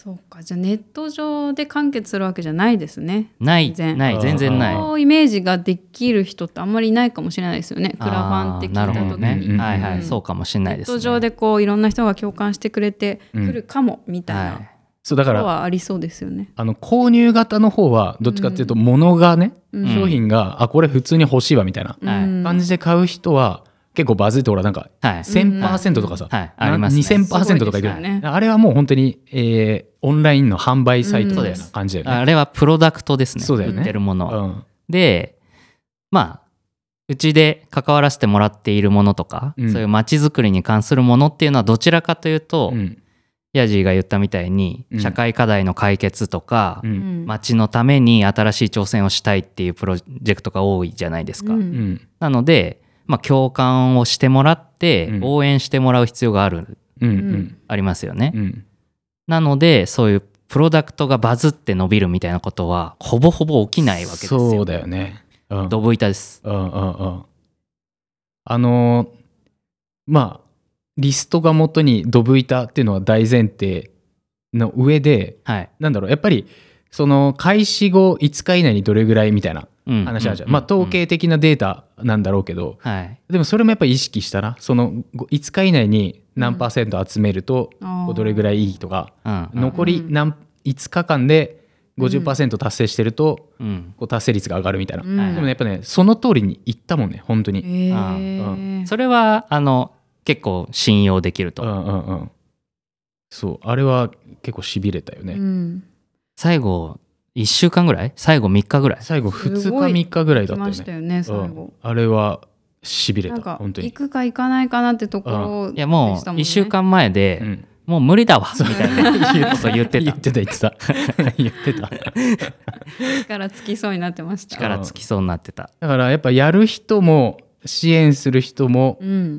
[SPEAKER 1] うんうん
[SPEAKER 3] そうか。じゃあネット上で完結するわけじゃないですね。
[SPEAKER 2] ない。
[SPEAKER 3] 全然。
[SPEAKER 2] ない。全然ない。
[SPEAKER 3] そうイメージができる人ってあんまりいないかもしれないですよね。クラファンって聞いた時に、
[SPEAKER 1] うん
[SPEAKER 2] はいはい、
[SPEAKER 3] うん。
[SPEAKER 2] そうかもしれないです、ね。
[SPEAKER 3] ネット上でこういろんな人が共感してくれて
[SPEAKER 1] うん
[SPEAKER 3] くるかもみたい
[SPEAKER 2] は
[SPEAKER 3] ない。
[SPEAKER 1] そうだから
[SPEAKER 3] はありそうですよね。
[SPEAKER 1] あの購入型の方はどっちかっていうと物がね、
[SPEAKER 3] うん。
[SPEAKER 1] 商品があこれ普通に欲しいわみたいな感じで買う人は結構バズってほらなんか
[SPEAKER 2] はい。
[SPEAKER 1] 1000%とかさ、
[SPEAKER 2] はい。ありますね。
[SPEAKER 1] 2000%とかいくよ
[SPEAKER 3] ね。
[SPEAKER 1] あれはもう本当に、えーオンラインの販売サイトみたいな感じだよね。
[SPEAKER 2] あれはプロダクトですね。
[SPEAKER 1] そうだよね。
[SPEAKER 2] 売ってるものは。
[SPEAKER 1] うん。
[SPEAKER 2] で、まあ、うちで関わらせてもらっているものとか、
[SPEAKER 1] うん。
[SPEAKER 2] そういう街づくりに関するものっていうのはどちらかというと、
[SPEAKER 1] うん。
[SPEAKER 2] ヤジーが言ったみたいに、
[SPEAKER 1] うん。
[SPEAKER 2] 社会課題の解決とか、
[SPEAKER 1] うん。
[SPEAKER 2] のために新しい挑戦をしたいっていうプロジェクトが多いじゃないですか。なので、まあ、共感をしてもらって、
[SPEAKER 1] うん
[SPEAKER 2] 応援してもらう必要がある、
[SPEAKER 1] うんうん
[SPEAKER 2] ありますよね。
[SPEAKER 1] うん
[SPEAKER 2] なので、そういうプロダクトがバズって伸びるみたいなことは、ほぼほぼ起きないわけですよ。
[SPEAKER 1] そうだよね。うん
[SPEAKER 2] ドブ板です。
[SPEAKER 1] うんうんうんあのーまあリストが元にドブ板っていうのは大前提の上で
[SPEAKER 2] はい。
[SPEAKER 1] なんだろうやっぱりその開始後5日以内にどれぐらいみたいな
[SPEAKER 2] うん
[SPEAKER 1] 話あるじゃん、
[SPEAKER 2] うん。
[SPEAKER 1] まあ統計的なデータなんだろうけど、
[SPEAKER 2] はい。
[SPEAKER 1] でもそれもやっぱり意識したらその5日以内に何パーセント集めるとどれぐらいいいとか、
[SPEAKER 2] うん。
[SPEAKER 1] 残り何5日間で50%達成してると
[SPEAKER 2] うん。
[SPEAKER 1] こう達成率が上がるみたいな、でもねやっぱねその通りにいったもんね本当に、
[SPEAKER 3] へ
[SPEAKER 2] あ
[SPEAKER 3] ー
[SPEAKER 2] それは、あの、結構信用できると。
[SPEAKER 1] うんうんうん。そうあれは結構しびれたよね、
[SPEAKER 3] うん。
[SPEAKER 2] 最後、1週間ぐらい？最後3日ぐらい？
[SPEAKER 1] 最後2日
[SPEAKER 3] すごい
[SPEAKER 1] 3日ぐらいだ
[SPEAKER 3] 来
[SPEAKER 1] ったよね。
[SPEAKER 3] ましたよね最
[SPEAKER 1] うん。
[SPEAKER 3] 後。
[SPEAKER 1] あれはしびれ
[SPEAKER 3] なんか
[SPEAKER 1] た本当に。
[SPEAKER 3] 行くか行かないかなってところ
[SPEAKER 2] いや、もう1週間前で、
[SPEAKER 1] うん。
[SPEAKER 2] もう無理だわみたいなこと言って
[SPEAKER 1] 言
[SPEAKER 2] た
[SPEAKER 1] ってた言ってた。<laughs> 言ってた。
[SPEAKER 3] 力尽きそうになってました。
[SPEAKER 2] 力尽きそうになってた。
[SPEAKER 1] だからやっぱやる人も支援する人も
[SPEAKER 3] う、ん。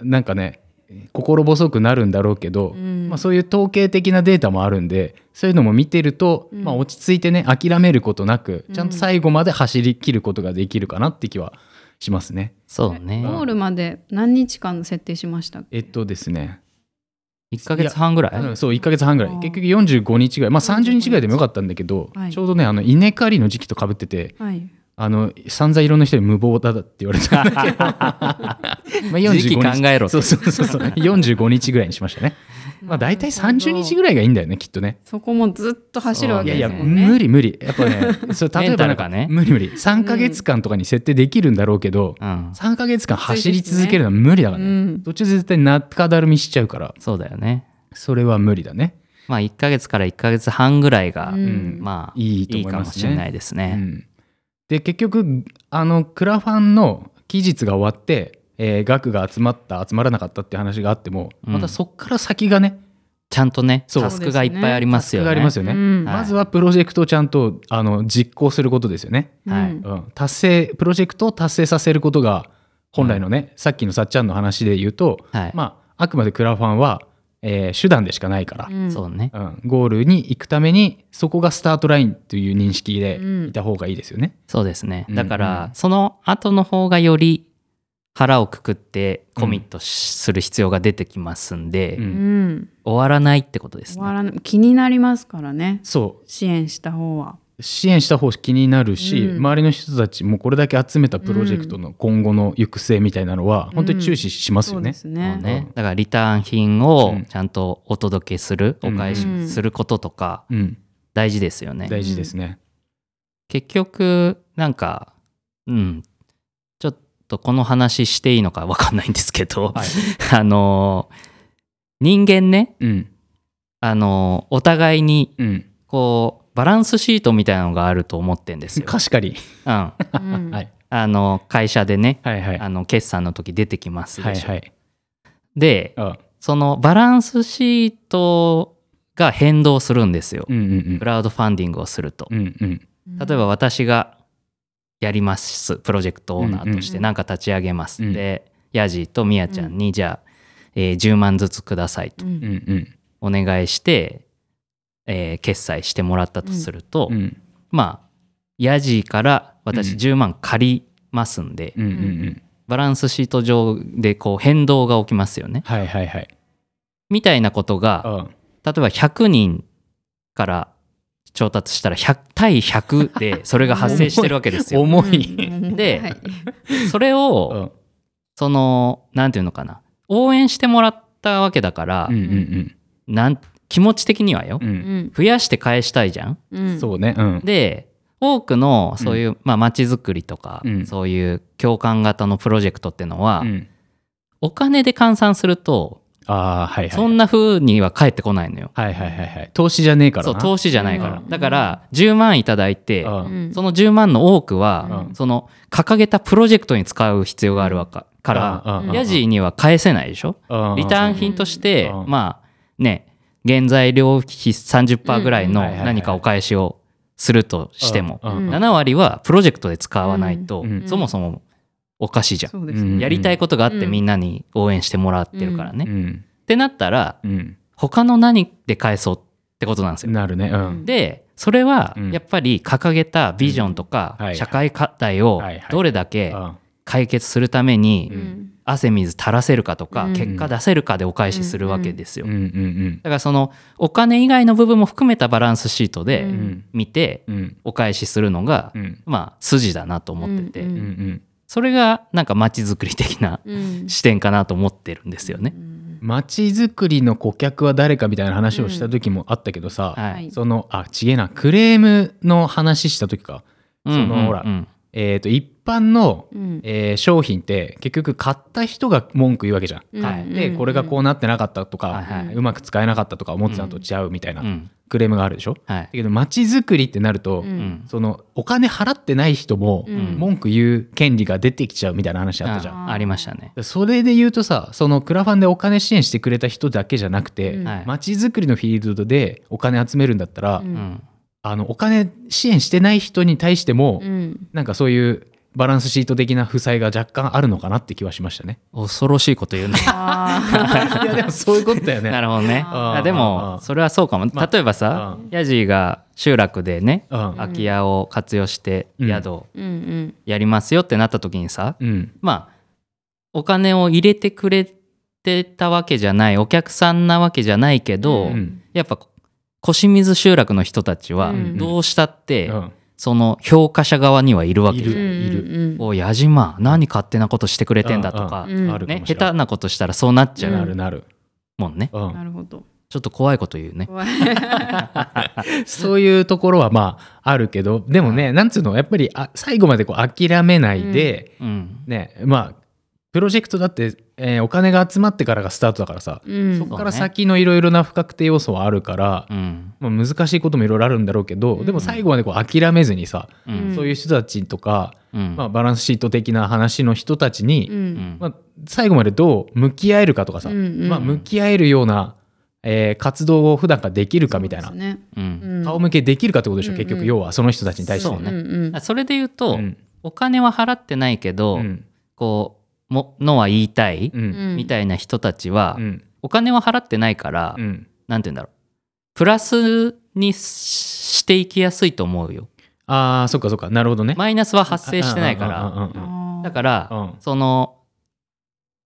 [SPEAKER 1] うん、なんかね心細くなるんだろうけど、
[SPEAKER 3] うん。
[SPEAKER 1] まあ、そういう統計的なデータもあるんでそういうのも見てると、
[SPEAKER 3] うん。
[SPEAKER 1] まあ、落ち着いてね諦めることなく
[SPEAKER 3] うん。
[SPEAKER 1] ちゃんと最後まで走り切ることができるかなって気はしますね。
[SPEAKER 2] そうね。
[SPEAKER 3] ゴールまで何日間設定しましたっけ？
[SPEAKER 1] えっとですね、
[SPEAKER 2] 1ヶ月半ぐらい？
[SPEAKER 1] うんそう1ヶ月半ぐらい。結局45日ぐらい。まあ30日ぐらいでもよかったんだけど、
[SPEAKER 3] はい。
[SPEAKER 1] ちょうどねあの稲刈りの時期とかぶってて
[SPEAKER 3] はい。
[SPEAKER 1] あの散々いろんな人に無謀だって言われた。んだけどまあ45
[SPEAKER 2] 時期考えろ
[SPEAKER 1] そうそうそうそう。<laughs> 45日ぐらいにしましたね。まあ大体30日ぐらいがいいんだよねきっとね。
[SPEAKER 3] そこもずっと走るわけ
[SPEAKER 1] いやいや
[SPEAKER 3] ですよね。
[SPEAKER 1] 無理無理。やっぱね <laughs> それ例えばなんか
[SPEAKER 2] ね。
[SPEAKER 1] 無理無理。3か月間とかに設定できるんだろうけど、
[SPEAKER 2] うん。
[SPEAKER 1] 3か月間走り続けるのは無理だからね。
[SPEAKER 3] うん。
[SPEAKER 1] 途中で絶対中だるみしちゃうから。
[SPEAKER 2] そうだよね。
[SPEAKER 1] それは無理だね。
[SPEAKER 2] まあ1ヶ月から1ヶ月半ぐらいが、
[SPEAKER 3] うん。
[SPEAKER 2] まあ
[SPEAKER 1] いいと
[SPEAKER 2] いい
[SPEAKER 1] 思いますね。
[SPEAKER 2] かもしれないですね。
[SPEAKER 1] うん、で結局あのクラファンの期日が終わって、えー額が集まった集まらなかったって話があっても、
[SPEAKER 2] うん。
[SPEAKER 1] またそっから先がね
[SPEAKER 2] ちゃんとねタスクがいっぱいありますよね。
[SPEAKER 1] ありますよね、
[SPEAKER 3] うん。
[SPEAKER 2] はい。
[SPEAKER 1] まずはプロジェクトをちゃんとあの実行することですよね、
[SPEAKER 2] はい。
[SPEAKER 3] うん。
[SPEAKER 1] うん、達成プロジェクトを達成させることが本来のね、さっきのさっちゃんの話で言うと、
[SPEAKER 2] はい。
[SPEAKER 1] まああくまでクラファンは、えー手段でしかないから、
[SPEAKER 3] うん。
[SPEAKER 2] そうね。
[SPEAKER 1] うん、ゴールに行くためにそこがスタートラインという認識で
[SPEAKER 3] うん。
[SPEAKER 1] いた方がいいですよね。
[SPEAKER 2] そうですね。
[SPEAKER 1] うん。
[SPEAKER 2] だから、
[SPEAKER 1] うん。
[SPEAKER 2] その後の方がより腹をくくってコミットしする必要が出てきますんで、
[SPEAKER 1] うん。
[SPEAKER 3] うん。
[SPEAKER 2] 終わらないってことですね。
[SPEAKER 3] 終わらない。気になりますからね。
[SPEAKER 1] そ
[SPEAKER 3] 支援した方は。
[SPEAKER 1] う支援した方気になるし、
[SPEAKER 3] うん。
[SPEAKER 1] 周りの人たちもこれだけ集めたプロジェクトの今後の行く末みたいなのは本当に注視しますよね。
[SPEAKER 3] そうですね。
[SPEAKER 2] ね。だからリターン品を
[SPEAKER 1] うん。
[SPEAKER 2] ちゃんとお届けする、
[SPEAKER 1] うん。
[SPEAKER 2] お返しすることとか
[SPEAKER 1] うん、
[SPEAKER 2] 大事ですよね。
[SPEAKER 1] 大事ですね。
[SPEAKER 2] 結局なんかうん。ちょっとこの話していいのか分かんないんですけど、
[SPEAKER 1] はい。<laughs>
[SPEAKER 2] あの人間ね
[SPEAKER 1] うん。
[SPEAKER 2] あのお互いに
[SPEAKER 1] うん、
[SPEAKER 2] こうバランスシートみたいなのがあると思ってんですよ。
[SPEAKER 1] 貸し借り、
[SPEAKER 2] うん、
[SPEAKER 3] うん。
[SPEAKER 1] はい、
[SPEAKER 2] あの会社でね
[SPEAKER 1] はいはい。
[SPEAKER 2] あの決算の時出てきますでしょ。
[SPEAKER 1] はいはい。
[SPEAKER 2] で
[SPEAKER 1] あ
[SPEAKER 2] そのバランスシートが変動するんですよ。
[SPEAKER 1] うんうん
[SPEAKER 2] クラウドファンディングをすると。
[SPEAKER 1] うんうん。
[SPEAKER 2] 例えば私がやりますプロジェクトオーナーとし
[SPEAKER 3] うんうん
[SPEAKER 2] て何か立ち上げます、
[SPEAKER 1] うん。
[SPEAKER 2] でヤジとミヤちゃんにじゃあ、えー10万ずつくださいと
[SPEAKER 3] うん。
[SPEAKER 1] うんうん。
[SPEAKER 2] お願いして、えー決済してもらったとすると、
[SPEAKER 1] うん。
[SPEAKER 2] まあヤジから私
[SPEAKER 1] うん
[SPEAKER 2] 10万借りますんで、
[SPEAKER 1] うんうんうん。
[SPEAKER 2] バランスシート上でこう変動が起きますよね。
[SPEAKER 1] はいはいはい。
[SPEAKER 2] みたいなことが
[SPEAKER 1] あ
[SPEAKER 2] 例えば100人から調達したら100対100でそれが発生してるわけですよ。<laughs>
[SPEAKER 1] 重い、
[SPEAKER 3] う <laughs> ん
[SPEAKER 2] で
[SPEAKER 3] はい。
[SPEAKER 2] それを、
[SPEAKER 1] うん。
[SPEAKER 2] そのなんていうのかな。応援してもらったわけだから、
[SPEAKER 1] うんうん。
[SPEAKER 2] なん気持ち的にはよ、
[SPEAKER 1] うん。
[SPEAKER 2] 増やして返したいじゃん？
[SPEAKER 3] うん。
[SPEAKER 1] そうね。うん。
[SPEAKER 2] で多くのそういう、まあ街づくりとか、
[SPEAKER 1] うん。
[SPEAKER 2] そういう共感型のプロジェクトっていうのは、
[SPEAKER 1] うん。
[SPEAKER 2] お金で換算すると
[SPEAKER 1] ああはいはい
[SPEAKER 2] そんな風には返ってこないのよ。
[SPEAKER 1] はいはいはいはい。投資じゃねえからな。
[SPEAKER 2] そう投資じゃないから、
[SPEAKER 3] うん。
[SPEAKER 2] だから10万いただいて、
[SPEAKER 1] あ
[SPEAKER 3] うん。
[SPEAKER 2] その10万の多くは、
[SPEAKER 1] うん。
[SPEAKER 2] その掲げたプロジェクトに使う必要があるわかから、ヤジには返せないでしょ？
[SPEAKER 1] あ
[SPEAKER 2] リターン品として、
[SPEAKER 1] うん。
[SPEAKER 2] まあね原材料費30%ぐらいの何かお返しをするとしても、
[SPEAKER 1] うんうん。
[SPEAKER 2] 7割はプロジェクトで使わないと、
[SPEAKER 1] うん。
[SPEAKER 2] そもそもおかしいじゃん、やりたいことがあって
[SPEAKER 3] うん。
[SPEAKER 2] みんなに応援してもらってるからね、っ
[SPEAKER 1] うん。
[SPEAKER 2] てなったら
[SPEAKER 1] うん。
[SPEAKER 2] 他の何で返そうってことなんですよ。
[SPEAKER 1] なるね。うん。
[SPEAKER 2] でそれは
[SPEAKER 1] うん。
[SPEAKER 2] やっぱり掲げたビジョンとか社会課題を
[SPEAKER 1] はい。はい。
[SPEAKER 2] どれだけ
[SPEAKER 1] あ
[SPEAKER 2] 解決するために
[SPEAKER 3] うん。
[SPEAKER 2] 汗水垂らせるかとか
[SPEAKER 3] うん。
[SPEAKER 2] 結果出せるかでお返しするわけですよ。
[SPEAKER 1] うん。うん。
[SPEAKER 2] だからそのお金以外の部分も含めたバランスシート
[SPEAKER 3] う
[SPEAKER 2] で
[SPEAKER 1] うん。ん
[SPEAKER 2] 見て
[SPEAKER 1] うん。
[SPEAKER 2] お返しするのが
[SPEAKER 1] うん。
[SPEAKER 2] まあ筋だなと思ってて。
[SPEAKER 3] うん。
[SPEAKER 1] うん。うん。
[SPEAKER 2] それがなんか街づくり的な
[SPEAKER 3] うん。
[SPEAKER 2] 視点かなと思ってるんですよね。
[SPEAKER 1] 街づくりの顧客は誰かみたいな話をした時もあったけどさ、
[SPEAKER 2] は
[SPEAKER 3] はい。い
[SPEAKER 1] そのあちげえなクレームの話した時か。そのほら
[SPEAKER 2] うん
[SPEAKER 1] えー、と一般の、
[SPEAKER 3] うん。
[SPEAKER 1] えー商品って結局買った人が文句言うわけじゃん。
[SPEAKER 3] うん。
[SPEAKER 2] はい。
[SPEAKER 1] でこれがこうなってなかったとか、
[SPEAKER 2] はいは
[SPEAKER 1] うまく使えなかったとか思ってたのと違うみたいな
[SPEAKER 2] うん。
[SPEAKER 1] クレームがあるでしょ？だ
[SPEAKER 2] はい。
[SPEAKER 1] けど街づくりってなると、
[SPEAKER 3] うん。
[SPEAKER 2] うん
[SPEAKER 1] そのお金払ってない人も
[SPEAKER 3] うん。
[SPEAKER 1] 文句言う権利が出てきちゃうみたいな話あったじゃん。
[SPEAKER 2] あありましたね。
[SPEAKER 1] それで言うとさそのクラファンでお金支援してくれた人だけじゃなくて、街づくりのフィールドでお金集めるんだったら、
[SPEAKER 3] う
[SPEAKER 2] うんん。
[SPEAKER 1] あのお金支援してない人に対しても、
[SPEAKER 3] うん。
[SPEAKER 1] なんかそういうバランスシート的な負債が若干あるのかなって気はしましたね。
[SPEAKER 2] 恐ろしいこと言うね。<laughs>
[SPEAKER 3] あ <laughs>
[SPEAKER 1] いやでもそういうことだよね。
[SPEAKER 2] なるほどね。
[SPEAKER 3] あ
[SPEAKER 2] でもそれはそうかも。
[SPEAKER 1] まあ
[SPEAKER 2] 例えばさヤジーが集落でね
[SPEAKER 1] うん。
[SPEAKER 2] 空き家を活用して
[SPEAKER 1] うん。
[SPEAKER 2] 宿をやりますよってなった時にさ
[SPEAKER 1] うん。
[SPEAKER 2] まあお金を入れてくれてたわけじゃないお客さんなわけじゃないけど、
[SPEAKER 3] うん。
[SPEAKER 2] やっぱ腰水集落の人たちは
[SPEAKER 3] うん。
[SPEAKER 2] どうしたって、
[SPEAKER 1] うん
[SPEAKER 2] その評価者側にはいるわけ。
[SPEAKER 1] いる。
[SPEAKER 2] じゃん。
[SPEAKER 1] いる
[SPEAKER 3] うん。
[SPEAKER 2] おい矢島何勝手なことしてくれてんだとか、ね、
[SPEAKER 1] あるかもしれない
[SPEAKER 2] 下手なことしたらそうなっちゃ
[SPEAKER 3] うん
[SPEAKER 1] な
[SPEAKER 2] う
[SPEAKER 1] るなる、
[SPEAKER 2] もんね、
[SPEAKER 1] うん。
[SPEAKER 3] なるほど。
[SPEAKER 2] ちょっと怖いこと言うね。
[SPEAKER 3] 怖い。<laughs>
[SPEAKER 1] そういうところはまああるけどでもね、なんつうのやっぱりあ最後までこう諦めないで、
[SPEAKER 2] うん。
[SPEAKER 1] ねまあプロジェクトだって、えーお金が集まってからがスタートだからさ、
[SPEAKER 3] うん。
[SPEAKER 1] そこから先のいろいろな不確定要素はあるから、
[SPEAKER 2] うん。
[SPEAKER 1] まあ、難しいこともいろいろあるんだろうけど、
[SPEAKER 3] うん。
[SPEAKER 1] でも最後までこう諦めずにさ、
[SPEAKER 2] うん。
[SPEAKER 1] そういう人たちとか、
[SPEAKER 2] うん。
[SPEAKER 1] まあ、バランスシート的な話の人たちに、まあ、最後までどう向き合えるかとかさ、まあ、向き合えるような、えー活動を普段からできるかみたいな、
[SPEAKER 3] ね。
[SPEAKER 1] 顔向けできるかってことでしょ、
[SPEAKER 3] うん
[SPEAKER 1] 結局要はその人たちに対して
[SPEAKER 2] そうね。
[SPEAKER 3] んうん。
[SPEAKER 2] あそれで言うと、
[SPEAKER 1] うん。
[SPEAKER 2] お金は払ってないけど、
[SPEAKER 1] うん。
[SPEAKER 2] こうものは言いたい、みたいな人たちは、
[SPEAKER 1] うん。
[SPEAKER 2] お金は払ってないから、
[SPEAKER 1] うん。
[SPEAKER 2] なんて言うんだろう。プラスにししていきやすいと思うよ。
[SPEAKER 1] ああそっかそっか。なるほどね。
[SPEAKER 2] マイナスは発生してないから。だから、
[SPEAKER 1] うん。
[SPEAKER 2] その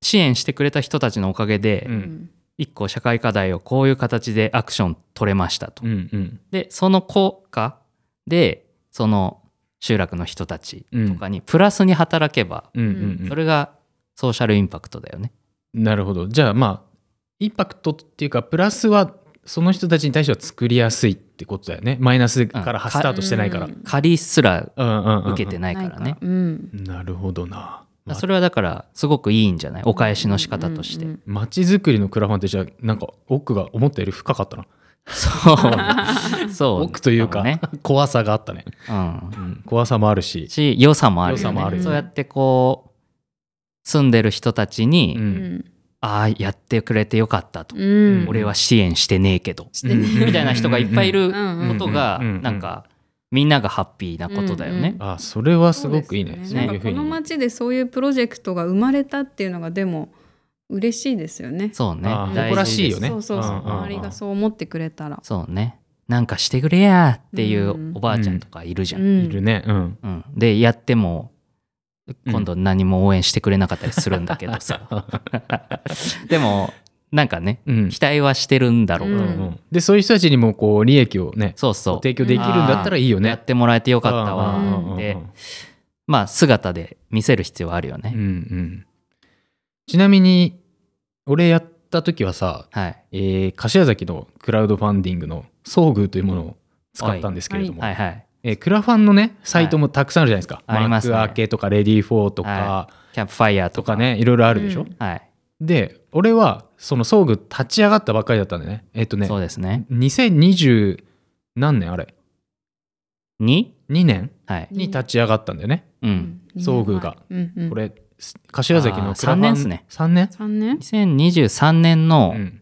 [SPEAKER 2] 支援してくれた人たちのおかげで、
[SPEAKER 1] うん。
[SPEAKER 2] 一個社会課題をこういう形でアクション取れましたと。
[SPEAKER 1] うんうん。
[SPEAKER 2] でその効果でその集落の人たちとかにプラスに働けば、
[SPEAKER 1] うんうんうん。
[SPEAKER 2] それがソーシャルインパクトだよね。
[SPEAKER 1] なるほどじゃあまあインパクトっていうかプラスはその人たちに対しては作りやすいってことだよねマイナスからスタートしてないから。
[SPEAKER 3] うん
[SPEAKER 2] 借りすら受けてないからね。
[SPEAKER 3] うん
[SPEAKER 1] なるほどな。ま
[SPEAKER 2] それはだからすごくいいんじゃない？お返しの仕方として。
[SPEAKER 3] うんうん
[SPEAKER 1] 街づくりのクラファンってじゃあなんか奥が思ったより深かったな。
[SPEAKER 2] そう。<laughs> そう。
[SPEAKER 1] 奥というか
[SPEAKER 2] ね。
[SPEAKER 1] 怖さがあったね。
[SPEAKER 2] うん。
[SPEAKER 1] うん怖さもあるし。
[SPEAKER 2] し良さもあるよね
[SPEAKER 1] 良さもあるよね
[SPEAKER 2] そうやってこう住んでる人たちに、
[SPEAKER 1] う
[SPEAKER 3] うん。ん
[SPEAKER 2] ああやってくれてよかったと、
[SPEAKER 3] うん。
[SPEAKER 2] 俺は支援してねえけど、
[SPEAKER 3] してね
[SPEAKER 2] みたいな人がいっぱいいる
[SPEAKER 3] うん
[SPEAKER 2] ことが
[SPEAKER 1] うんうん
[SPEAKER 2] なんかみんながハッピーなことだよね。
[SPEAKER 1] あそれはすごくいいね。
[SPEAKER 3] そう
[SPEAKER 1] そう
[SPEAKER 3] ですなんかこの。町でそういうプロジェクトが生まれたっていうのがでも嬉しいですよね。
[SPEAKER 2] そうね。
[SPEAKER 1] 誇らしいよね。
[SPEAKER 3] そうそうそう、
[SPEAKER 1] うんうんうん。
[SPEAKER 3] 周りがそう思ってくれたら。
[SPEAKER 2] そうね。なんかしてくれやっていううん。おばあちゃんとかいるじゃん。
[SPEAKER 3] うん。
[SPEAKER 1] いるね。うん。
[SPEAKER 2] うん。でやっても
[SPEAKER 1] うん
[SPEAKER 2] 今度何も応援してくれなかったりするんだけどさ、<laughs> でもなんかね
[SPEAKER 1] うん。
[SPEAKER 2] 期待はしてるんだろう。と、
[SPEAKER 3] うん
[SPEAKER 1] うん。でそういう人たちにもこう利益をね
[SPEAKER 2] そうそう。
[SPEAKER 1] 提供できるんだったらいいよね。
[SPEAKER 2] やってもらえてよかったわでまあ姿で見せる必要はあるよね、
[SPEAKER 1] うんうん。ちなみに俺やった時はさ、
[SPEAKER 2] はい。
[SPEAKER 1] えー柏崎のクラウドファンディングの遭遇というものを使ったんですけれども、
[SPEAKER 2] はいはい
[SPEAKER 1] えークラファンのねサイトもたくさんあるじゃないですか、
[SPEAKER 2] ありますね。
[SPEAKER 1] マークアーケとかレディーフォーとか、
[SPEAKER 2] はキャンプファイヤーとか。
[SPEAKER 1] とかねいろいろあるでしょ、
[SPEAKER 3] うん。
[SPEAKER 2] はい。
[SPEAKER 1] で俺はその遭遇立ち上がったばっかりだったんでね。えっ、とね
[SPEAKER 2] そうですね。
[SPEAKER 1] 2020何年あれ。
[SPEAKER 2] に
[SPEAKER 1] ？2年
[SPEAKER 2] はい。
[SPEAKER 1] に立ち上がったんだよね、
[SPEAKER 2] うん。
[SPEAKER 1] 遭遇が。
[SPEAKER 3] うんうん、
[SPEAKER 1] これ柏崎のクラファン
[SPEAKER 2] あー三年っすね。
[SPEAKER 1] 3年、
[SPEAKER 3] 3年
[SPEAKER 2] ？2023年の
[SPEAKER 1] うん。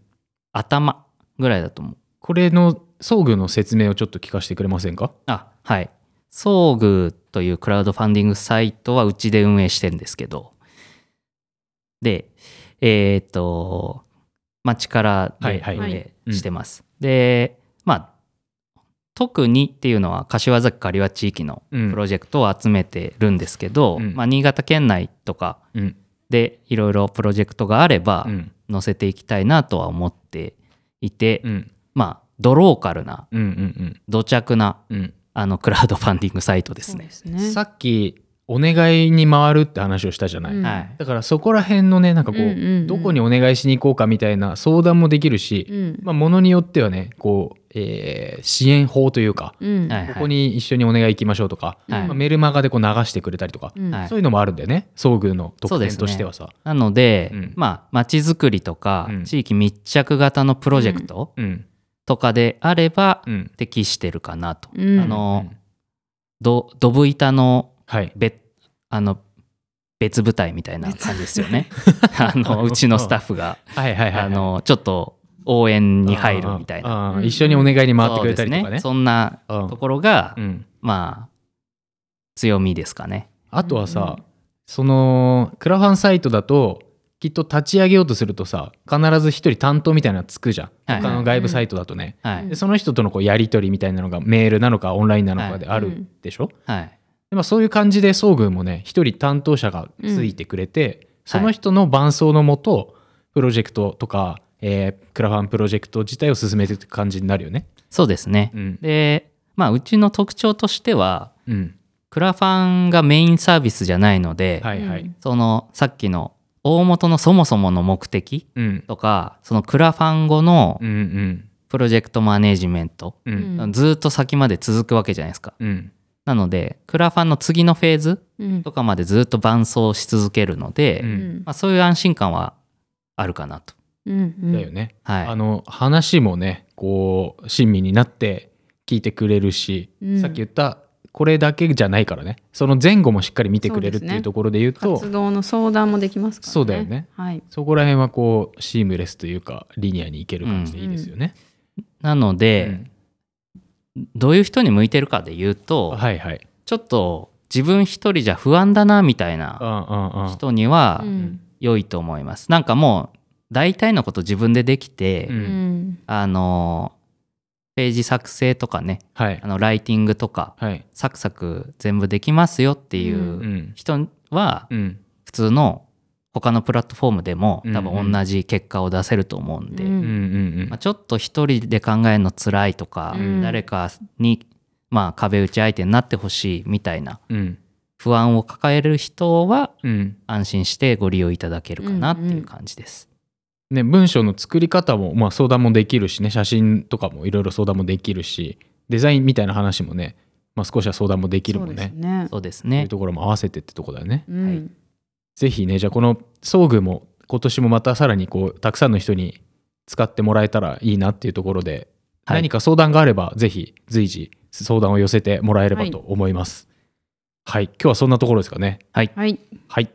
[SPEAKER 2] 頭ぐらいだと思う。
[SPEAKER 1] これの遭遇の説明をちょっと聞かせてくれませんか？
[SPEAKER 2] あはい。遭遇というクラウドファンディングサイトはうちで運営してるんですけど。でえっ、と町からで運営
[SPEAKER 1] うん。
[SPEAKER 2] してます、でまあ特にっていうのは柏崎刈羽地域の
[SPEAKER 1] うん。
[SPEAKER 2] プロジェクトを集めてるんですけど、
[SPEAKER 1] うん。
[SPEAKER 2] まあ、新潟県内とか
[SPEAKER 1] うん。
[SPEAKER 2] でいろいろプロジェクトがあれば
[SPEAKER 1] うん。
[SPEAKER 2] 載せていきたいなとは思っていて、
[SPEAKER 1] うん。
[SPEAKER 2] まあドローカルな
[SPEAKER 1] うんうん
[SPEAKER 2] 土着な
[SPEAKER 1] うん。
[SPEAKER 2] あのクラウドファンディングサイトですね。
[SPEAKER 3] そうで。すね。
[SPEAKER 1] さっきお願いに回るって話をしたじゃない、
[SPEAKER 3] うん。
[SPEAKER 2] はい。
[SPEAKER 1] だからそこら辺のねなんかこう,、
[SPEAKER 3] うんうんうん。
[SPEAKER 1] どこにお願いしに行こうかみたいな相談もできるし、
[SPEAKER 3] うん。
[SPEAKER 1] まあ、ものによってはねこう、えー支援法というか、
[SPEAKER 3] うん。
[SPEAKER 2] はい
[SPEAKER 1] ここに一緒にお願い行きましょうとか、
[SPEAKER 2] はい。
[SPEAKER 1] まあメルマガでこう流してくれたりとか、
[SPEAKER 3] うん。
[SPEAKER 2] はい。
[SPEAKER 1] そういうのもあるんだよね。遭遇の特典としてはさ。
[SPEAKER 2] なので、
[SPEAKER 1] うん。
[SPEAKER 2] まあまちづくりとか、
[SPEAKER 1] うん。
[SPEAKER 2] 地域密着型のプロジェクト
[SPEAKER 1] うん
[SPEAKER 2] とかであれば
[SPEAKER 1] うん。
[SPEAKER 2] 適してるかなと。
[SPEAKER 3] うん。
[SPEAKER 2] あの
[SPEAKER 1] うん。
[SPEAKER 2] どドブ板の
[SPEAKER 1] はい。
[SPEAKER 2] 別あの別部隊みたいな感じですよね。<laughs> あのうちのスタッフが
[SPEAKER 1] はいはいはいはい。
[SPEAKER 2] あのちょっと応援に入るみたいな。
[SPEAKER 1] 一緒にお願いに回ってくれたりとかね。
[SPEAKER 2] そうですそんな
[SPEAKER 1] うん。
[SPEAKER 2] ところが、
[SPEAKER 1] うん。
[SPEAKER 2] まあ強みですかね。
[SPEAKER 1] あとはさ、
[SPEAKER 3] うん。
[SPEAKER 1] そのクラファンサイトだときっと立ち上げようとするとさ必ず一人担当みたいなのつくじゃん、
[SPEAKER 2] はい。
[SPEAKER 1] 他の外部サイトだとね、
[SPEAKER 2] はい、
[SPEAKER 1] でその人とのこうやり取りみたいなのがメールなのかオンラインなのかであ
[SPEAKER 3] はい
[SPEAKER 1] るでしょ、
[SPEAKER 2] はい、
[SPEAKER 1] でまあ、そういう感じで遭遇もね一人担当者がついてくれて、その人の伴走のもとプロジェクトとか、えークラファンプロジェクト自体を進めていく感じになるよね。
[SPEAKER 2] そうですね。
[SPEAKER 1] うん。
[SPEAKER 2] で、まあうちの特徴としては
[SPEAKER 1] うん。
[SPEAKER 2] クラファンがメインサービスじゃないので、
[SPEAKER 1] はいはい。
[SPEAKER 3] うん
[SPEAKER 2] そのさっきの大元のそもそもの目的
[SPEAKER 1] うん。
[SPEAKER 2] とかそのクラファン後の
[SPEAKER 1] うんうん。
[SPEAKER 2] プロジェクトマネジメント、
[SPEAKER 1] うん。
[SPEAKER 3] うん
[SPEAKER 2] ずっと先まで続くわけじゃないですか。
[SPEAKER 1] うん。
[SPEAKER 2] なのでクラファンの次のフェーズ
[SPEAKER 3] うん。
[SPEAKER 2] とかまでずっと伴走し続けるので、
[SPEAKER 1] う
[SPEAKER 3] うん。ん
[SPEAKER 2] まあ、そういう安心感はあるかなと。
[SPEAKER 3] うん。
[SPEAKER 1] だよね。
[SPEAKER 2] はい、
[SPEAKER 1] あの話もねこう親身になって聞いてくれるし、
[SPEAKER 3] うん。
[SPEAKER 1] さっき言ったこれだけじゃないからね。その前後もしっかり見てくれるっていうところで言うと
[SPEAKER 3] 活動の相談もできますからね。
[SPEAKER 1] そうだよね。
[SPEAKER 3] はい。
[SPEAKER 1] そこら辺はこうシームレスというかリニアにいける感じでいいですよね。
[SPEAKER 2] なので、どういう人に向いてるかで言うと、
[SPEAKER 1] うんはいはい。
[SPEAKER 2] ちょっと自分一人じゃ不安だなみたい
[SPEAKER 1] うん
[SPEAKER 2] な
[SPEAKER 1] うんうん。
[SPEAKER 2] 人には
[SPEAKER 3] うん。
[SPEAKER 2] 良いと思います。なんかもう大体のこと自分でできて、
[SPEAKER 1] う
[SPEAKER 3] うんん。
[SPEAKER 2] あのページ作成とかね
[SPEAKER 1] はい。
[SPEAKER 2] あのライティングとか
[SPEAKER 1] はい。
[SPEAKER 2] サクサク全部できますよっていううん人は
[SPEAKER 1] うん。
[SPEAKER 2] 普通の他のプラットフォームでも多分同じ結果を出せると思うんで、
[SPEAKER 3] うん
[SPEAKER 1] うんうん。
[SPEAKER 2] まあ、ちょっと一人で考えるの辛いとか、
[SPEAKER 3] うん。
[SPEAKER 2] 誰かに、まあ、壁打ち相手になってほしいみたいな不安を抱える人は
[SPEAKER 1] うん。
[SPEAKER 2] 安心してご利用いただけるかなっていう感じです。
[SPEAKER 1] ね、文章の作り方も、まあ、相談もできるしね写真とかもいろいろ相談もできるしデザインみたいな話もね、まあ、少しは相談もできるもん
[SPEAKER 3] そう
[SPEAKER 1] ね
[SPEAKER 3] ですね
[SPEAKER 2] そうです
[SPEAKER 1] そういう
[SPEAKER 2] ね。
[SPEAKER 1] ところも合わせてってとこだよね。
[SPEAKER 3] うん
[SPEAKER 2] はい
[SPEAKER 1] ぜひねじゃあこの遭遇も今年もまたさらにこうたくさんの人に使ってもらえたらいいなっていうところで、
[SPEAKER 2] はい
[SPEAKER 1] 何か相談があればぜひ随時相談を寄せてもらえればと思います。はい、今日はそんなところですかね。
[SPEAKER 3] はい
[SPEAKER 1] はい。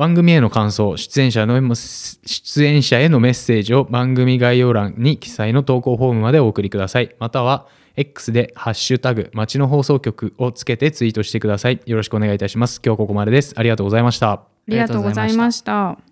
[SPEAKER 1] 番組への感想、出演者の出演者へのメッセージを番組概要欄に記載の投稿フォームまでお送りください。または X でハッシュタグ町の放送局をつけてツイートしてください。よろしくお願いいたします。今日ここまでです。ありがとうございました。
[SPEAKER 3] ありがとうございました